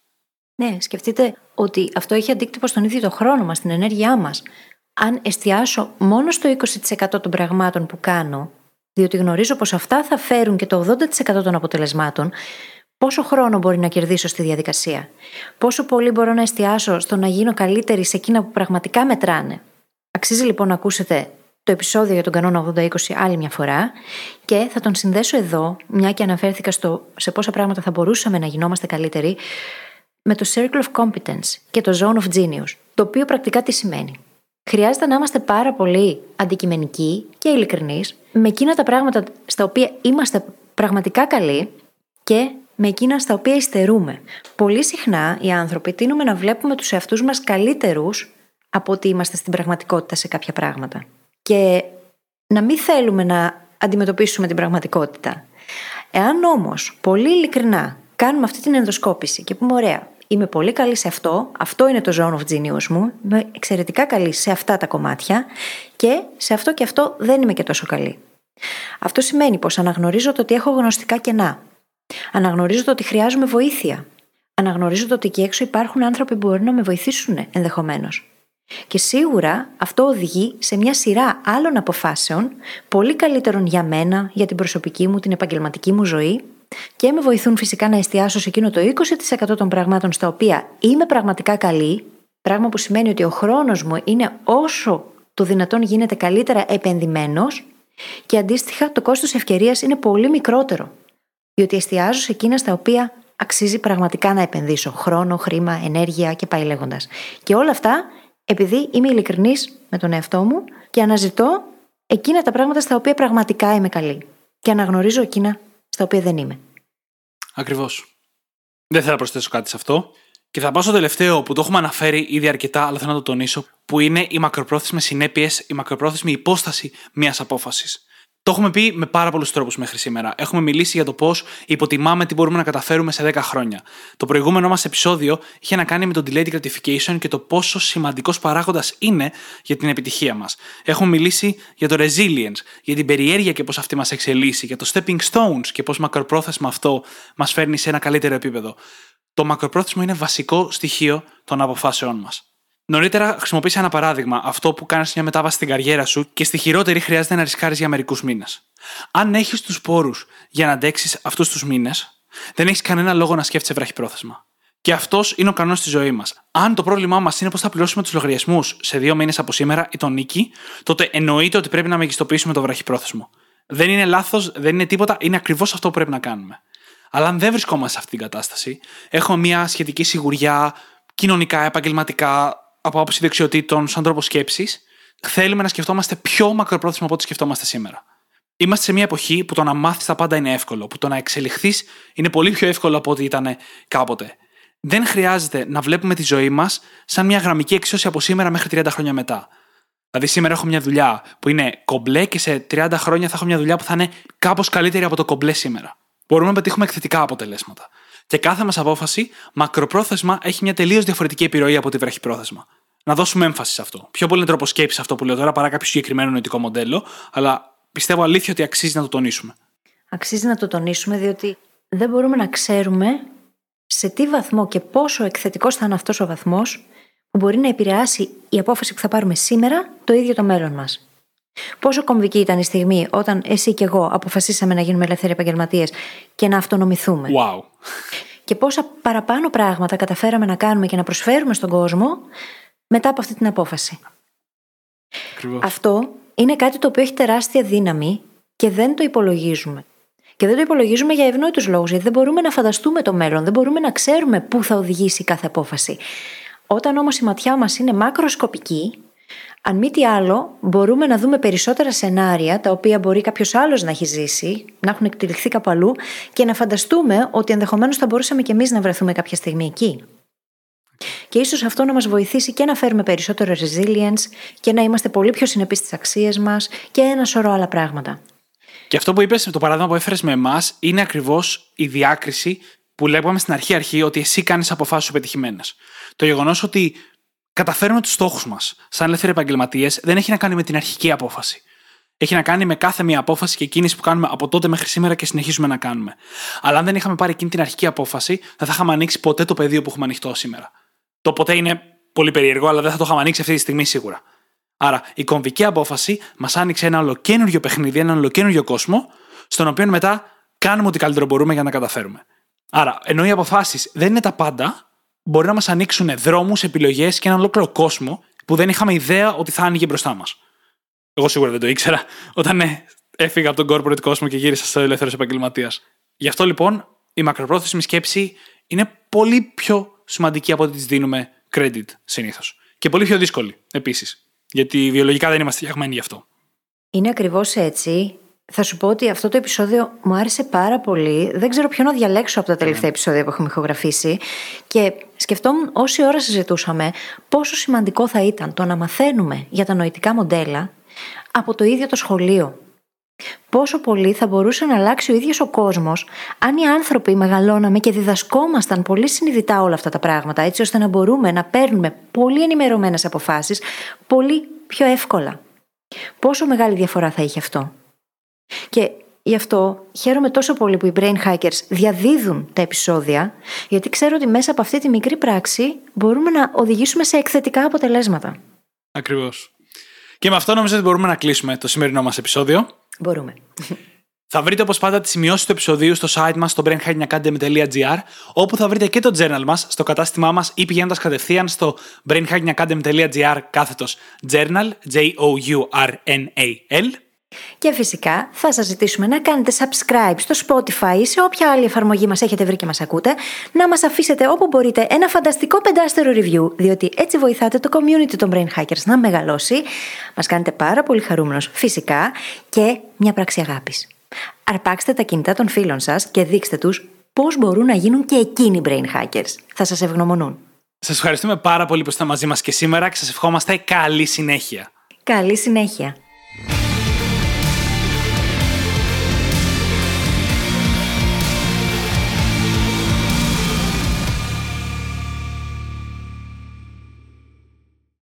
Ναι, σκεφτείτε ότι αυτό έχει αντίκτυπο στον ίδιο το χρόνο μας, στην ενέργειά μας. Αν εστιάσω μόνο στο 20% των πραγμάτων που κάνω, διότι γνωρίζω πως αυτά θα φέρουν και το 80% των αποτελεσμάτων, πόσο χρόνο μπορεί να κερδίσω στη διαδικασία; Πόσο πολύ μπορώ να εστιάσω στο να γίνω καλύτερη σε εκείνα που πραγματικά μετράνε; Αξίζει λοιπόν να ακούσετε το επεισόδιο για τον κανόνα 80-20 άλλη μια φορά και θα τον συνδέσω εδώ, μια και αναφέρθηκα στο σε πόσα πράγματα θα μπορούσαμε να γινόμαστε καλύτεροι, με το Circle of Competence και το Zone of Genius, το οποίο πρακτικά τι σημαίνει; Χρειάζεται να είμαστε πάρα πολύ αντικειμενικοί και ειλικρινείς με εκείνα τα πράγματα στα οποία είμαστε πραγματικά καλοί και με εκείνα στα οποία υστερούμε. Πολύ συχνά οι άνθρωποι τείνουμε να βλέπουμε τους εαυτούς μας καλύτερους από ότι είμαστε στην πραγματικότητα σε κάποια πράγματα και να μην θέλουμε να αντιμετωπίσουμε την πραγματικότητα. Εάν όμως πολύ ειλικρινά κάνουμε αυτή την ενδοσκόπηση και πούμε: Ωραία, είμαι πολύ καλή σε αυτό, αυτό είναι το zone of genius μου, είμαι εξαιρετικά καλή σε αυτά τα κομμάτια και σε αυτό και αυτό δεν είμαι και τόσο καλή. Αυτό σημαίνει πως αναγνωρίζω το ότι έχω γνωστικά κενά. Αναγνωρίζω το ότι χρειάζομαι βοήθεια. Αναγνωρίζω το ότι εκεί έξω υπάρχουν άνθρωποι που μπορεί να με βοηθήσουν ενδεχομένως. Και σίγουρα αυτό οδηγεί σε μια σειρά άλλων αποφάσεων, πολύ καλύτερων για μένα, για την προσωπική μου, την επαγγελματική μου ζωή και με βοηθούν φυσικά να εστιάσω σε εκείνο το 20% των πραγμάτων στα οποία είμαι πραγματικά καλή, πράγμα που σημαίνει ότι ο χρόνος μου είναι όσο το δυνατόν γίνεται καλύτερα επενδυμένος και αντίστοιχα το κόστος ευκαιρίας είναι πολύ μικρότερο, διότι εστιάζω σε εκείνα στα οποία αξίζει πραγματικά να επενδύσω χρόνο, χρήμα, ενέργεια και πάει λέγοντας. Και όλα αυτά επειδή είμαι ειλικρινής με τον εαυτό μου και αναζητώ εκείνα τα πράγματα στα οποία πραγματικά είμαι καλή. Και αναγνωρίζω εκείνα στα οποία δεν είμαι. Ακριβώς. Δεν θέλω να προσθέσω κάτι σε αυτό. Και θα πάω στο τελευταίο που το έχουμε αναφέρει ήδη αρκετά, αλλά θέλω να το τονίσω, που είναι οι μακροπρόθεσμες συνέπειες, η μακροπρόθεσμη υπόσταση μιας απόφασης. Το έχουμε πει με πάρα πολλούς τρόπους μέχρι σήμερα. Έχουμε μιλήσει για το πώς υποτιμάμε τι μπορούμε να καταφέρουμε σε 10 χρόνια. Το προηγούμενο μας επεισόδιο είχε να κάνει με το delayed gratification και το πόσο σημαντικός παράγοντας είναι για την επιτυχία μας. Έχουμε μιλήσει για το resilience, για την περιέργεια και πώς αυτή μας εξελίσσει, για το stepping stones και πώς μακροπρόθεσμα αυτό μας φέρνει σε ένα καλύτερο επίπεδο. Το μακροπρόθεσμο είναι βασικό στοιχείο των αποφάσεών μας. Νωρίτερα χρησιμοποίησα ένα παράδειγμα, αυτό που κάνεις μια μετάβαση στην καριέρα σου και στη χειρότερη χρειάζεται να ρισκάρεις για μερικούς μήνες. Αν έχεις τους πόρους για να αντέξεις αυτούς τους μήνες, δεν έχεις κανένα λόγο να σκέφτεσαι βραχυπρόθεσμα. Και αυτός είναι ο κανόνας τη ζωή μας. Αν το πρόβλημά μας είναι πώς θα πληρώσουμε τους λογαριασμούς σε δύο μήνες από σήμερα ή τον νίκη, τότε εννοείται ότι πρέπει να μεγιστοποιήσουμε το βραχυπρόθεσμο. Δεν είναι λάθος, δεν είναι τίποτα, είναι ακριβώς αυτό που πρέπει να κάνουμε. Αλλά αν δεν βρισκόμαστε σε αυτή την κατάσταση, έχουμε μια σχετική σιγουριά κοινωνικά, επαγγελματικά, από άποψη δεξιοτήτων, σαν τρόπο σκέψης, θέλουμε να σκεφτόμαστε πιο μακροπρόθεσμα από ό,τι σκεφτόμαστε σήμερα. Είμαστε σε μια εποχή που το να μάθεις τα πάντα είναι εύκολο, που το να εξελιχθείς είναι πολύ πιο εύκολο από ό,τι ήταν κάποτε. Δεν χρειάζεται να βλέπουμε τη ζωή μας σαν μια γραμμική εξίσωση από σήμερα μέχρι 30 χρόνια μετά. Δηλαδή, σήμερα έχω μια δουλειά που είναι κομπλέ και σε 30 χρόνια θα έχω μια δουλειά που θα είναι κάπως καλύτερη από το κομπλέ σήμερα. Μπορούμε να πετύχουμε εκθετικά αποτελέσματα. Και κάθε μας απόφαση, μακροπρόθεσμα, έχει μια τελείως διαφορετική επιρροή από τη βραχυπρόθεσμα. Να δώσουμε έμφαση σε αυτό. Πιο πολύ είναι τρόπο σκέψης αυτό που λέω τώρα παρά κάποιο συγκεκριμένο νοητικό μοντέλο, αλλά πιστεύω αλήθεια ότι αξίζει να το τονίσουμε. αξίζει να το τονίσουμε, διότι δεν μπορούμε να ξέρουμε σε τι βαθμό και πόσο εκθετικός θα είναι αυτός ο βαθμός που μπορεί να επηρεάσει η απόφαση που θα πάρουμε σήμερα το ίδιο το μέλλον μας. Πόσο κομβική ήταν η στιγμή όταν εσύ και εγώ αποφασίσαμε να γίνουμε ελεύθεροι επαγγελματίες και να αυτονομηθούμε; Wow. Και πόσα παραπάνω πράγματα καταφέραμε να κάνουμε και να προσφέρουμε στον κόσμο μετά από αυτή την απόφαση; Ακριβώς. Αυτό είναι κάτι το οποίο έχει τεράστια δύναμη και δεν το υπολογίζουμε. Και δεν το υπολογίζουμε για ευνόητους λόγους, γιατί δεν μπορούμε να φανταστούμε το μέλλον, δεν μπορούμε να ξέρουμε πού θα οδηγήσει κάθε απόφαση. Όταν όμως η ματιά μας είναι μακροσκοπική, αν μη τι άλλο, μπορούμε να δούμε περισσότερα σενάρια τα οποία μπορεί κάποιος άλλος να έχει ζήσει, να έχουν εκτελεχθεί κάπου αλλού και να φανταστούμε ότι ενδεχομένως θα μπορούσαμε κι εμείς να βρεθούμε κάποια στιγμή εκεί. Και ίσως αυτό να μας βοηθήσει και να φέρουμε περισσότερο resilience και να είμαστε πολύ πιο συνεπείς στις αξίες μας και ένα σωρό άλλα πράγματα. Και αυτό που είπες, το παράδειγμα που έφερες με εμάς, είναι ακριβώς η διάκριση που λέγαμε στην αρχή-αρχή ότι εσύ κάνεις αποφάσεις πετυχημένες. Το γεγονός ότι καταφέρουμε τους στόχους μας σαν ελεύθεροι επαγγελματίες δεν έχει να κάνει με την αρχική απόφαση. Έχει να κάνει με κάθε μία απόφαση και κίνηση που κάνουμε από τότε μέχρι σήμερα και συνεχίζουμε να κάνουμε. Αλλά αν δεν είχαμε πάρει εκείνη την αρχική απόφαση, δεν θα είχαμε ανοίξει ποτέ το πεδίο που έχουμε ανοιχτό σήμερα. Το ποτέ είναι πολύ περίεργο, αλλά δεν θα το είχαμε ανοίξει αυτή τη στιγμή σίγουρα. Άρα η κομβική απόφαση μας άνοιξε ένα ολοκένουργιο παιχνίδι, ένα ολοκένουργιο κόσμο, στον οποίο μετά κάνουμε ό,τι καλύτερο μπορούμε για να καταφέρουμε. Άρα, ενώ οι αποφάσεις δεν είναι τα πάντα, μπορεί να μας ανοίξουν δρόμους, επιλογές και ένα ολόκληρο κόσμο που δεν είχαμε ιδέα ότι θα άνοιγε μπροστά μας. Εγώ σίγουρα δεν το ήξερα όταν ναι, έφυγα από τον corporate κόσμο και γύρισα στο ελεύθερος επαγγελματίας. Γι' αυτό λοιπόν η μακροπρόθεσμη σκέψη είναι πολύ πιο σημαντική από ό,τι της δίνουμε credit συνήθως. Και πολύ πιο δύσκολη επίσης. Γιατί βιολογικά δεν είμαστε φτιαγμένοι γι' αυτό. Είναι ακριβώς έτσι. Θα σου πω ότι αυτό το επεισόδιο μου άρεσε πάρα πολύ. Δεν ξέρω ποιο να διαλέξω από τα τελευταία επεισόδια που έχουμε ηχογραφήσει. Και σκεφτόμουν όση ώρα συζητούσαμε πόσο σημαντικό θα ήταν το να μαθαίνουμε για τα νοητικά μοντέλα από το ίδιο το σχολείο. Πόσο πολύ θα μπορούσε να αλλάξει ο ίδιος ο κόσμος αν οι άνθρωποι μεγαλώναμε και διδασκόμασταν πολύ συνειδητά όλα αυτά τα πράγματα, έτσι ώστε να μπορούμε να παίρνουμε πολύ ενημερωμένες αποφάσεις πολύ πιο εύκολα. Πόσο μεγάλη διαφορά θα είχε αυτό; Και γι' αυτό χαίρομαι τόσο πολύ που οι brain hackers διαδίδουν τα επεισόδια, γιατί ξέρω ότι μέσα από αυτή τη μικρή πράξη μπορούμε να οδηγήσουμε σε εκθετικά αποτελέσματα. Ακριβώς. Και με αυτό νομίζω ότι μπορούμε να κλείσουμε το σημερινό μας επεισόδιο. Μπορούμε. Θα βρείτε όπως πάντα τις σημειώσεις του επεισοδίου στο site μας στο brainhackingacademy.gr, όπου θα βρείτε και το journal μας στο κατάστημά μας ή πηγαίνοντας κατευθείαν στο brainhackingacademy.gr κάθετος journal, J-O-U-R-N-A-L. Και φυσικά θα σας ζητήσουμε να κάνετε subscribe στο Spotify ή σε όποια άλλη εφαρμογή μας έχετε βρει και μας ακούτε, να μας αφήσετε όπου μπορείτε ένα φανταστικό πεντάστερο review, διότι έτσι βοηθάτε το community των Brain Hackers να μεγαλώσει, μας κάνετε πάρα πολύ χαρούμενος φυσικά και μια πράξη αγάπης. Αρπάξτε τα κινητά των φίλων σας και δείξτε τους πώς μπορούν να γίνουν και εκείνοι Brain Hackers. Θα σας ευγνωμονούν. Σας ευχαριστούμε πάρα πολύ που είστε μαζί μας και σήμερα και σας ευχόμαστε καλή συνέχεια. Καλή συνέχεια.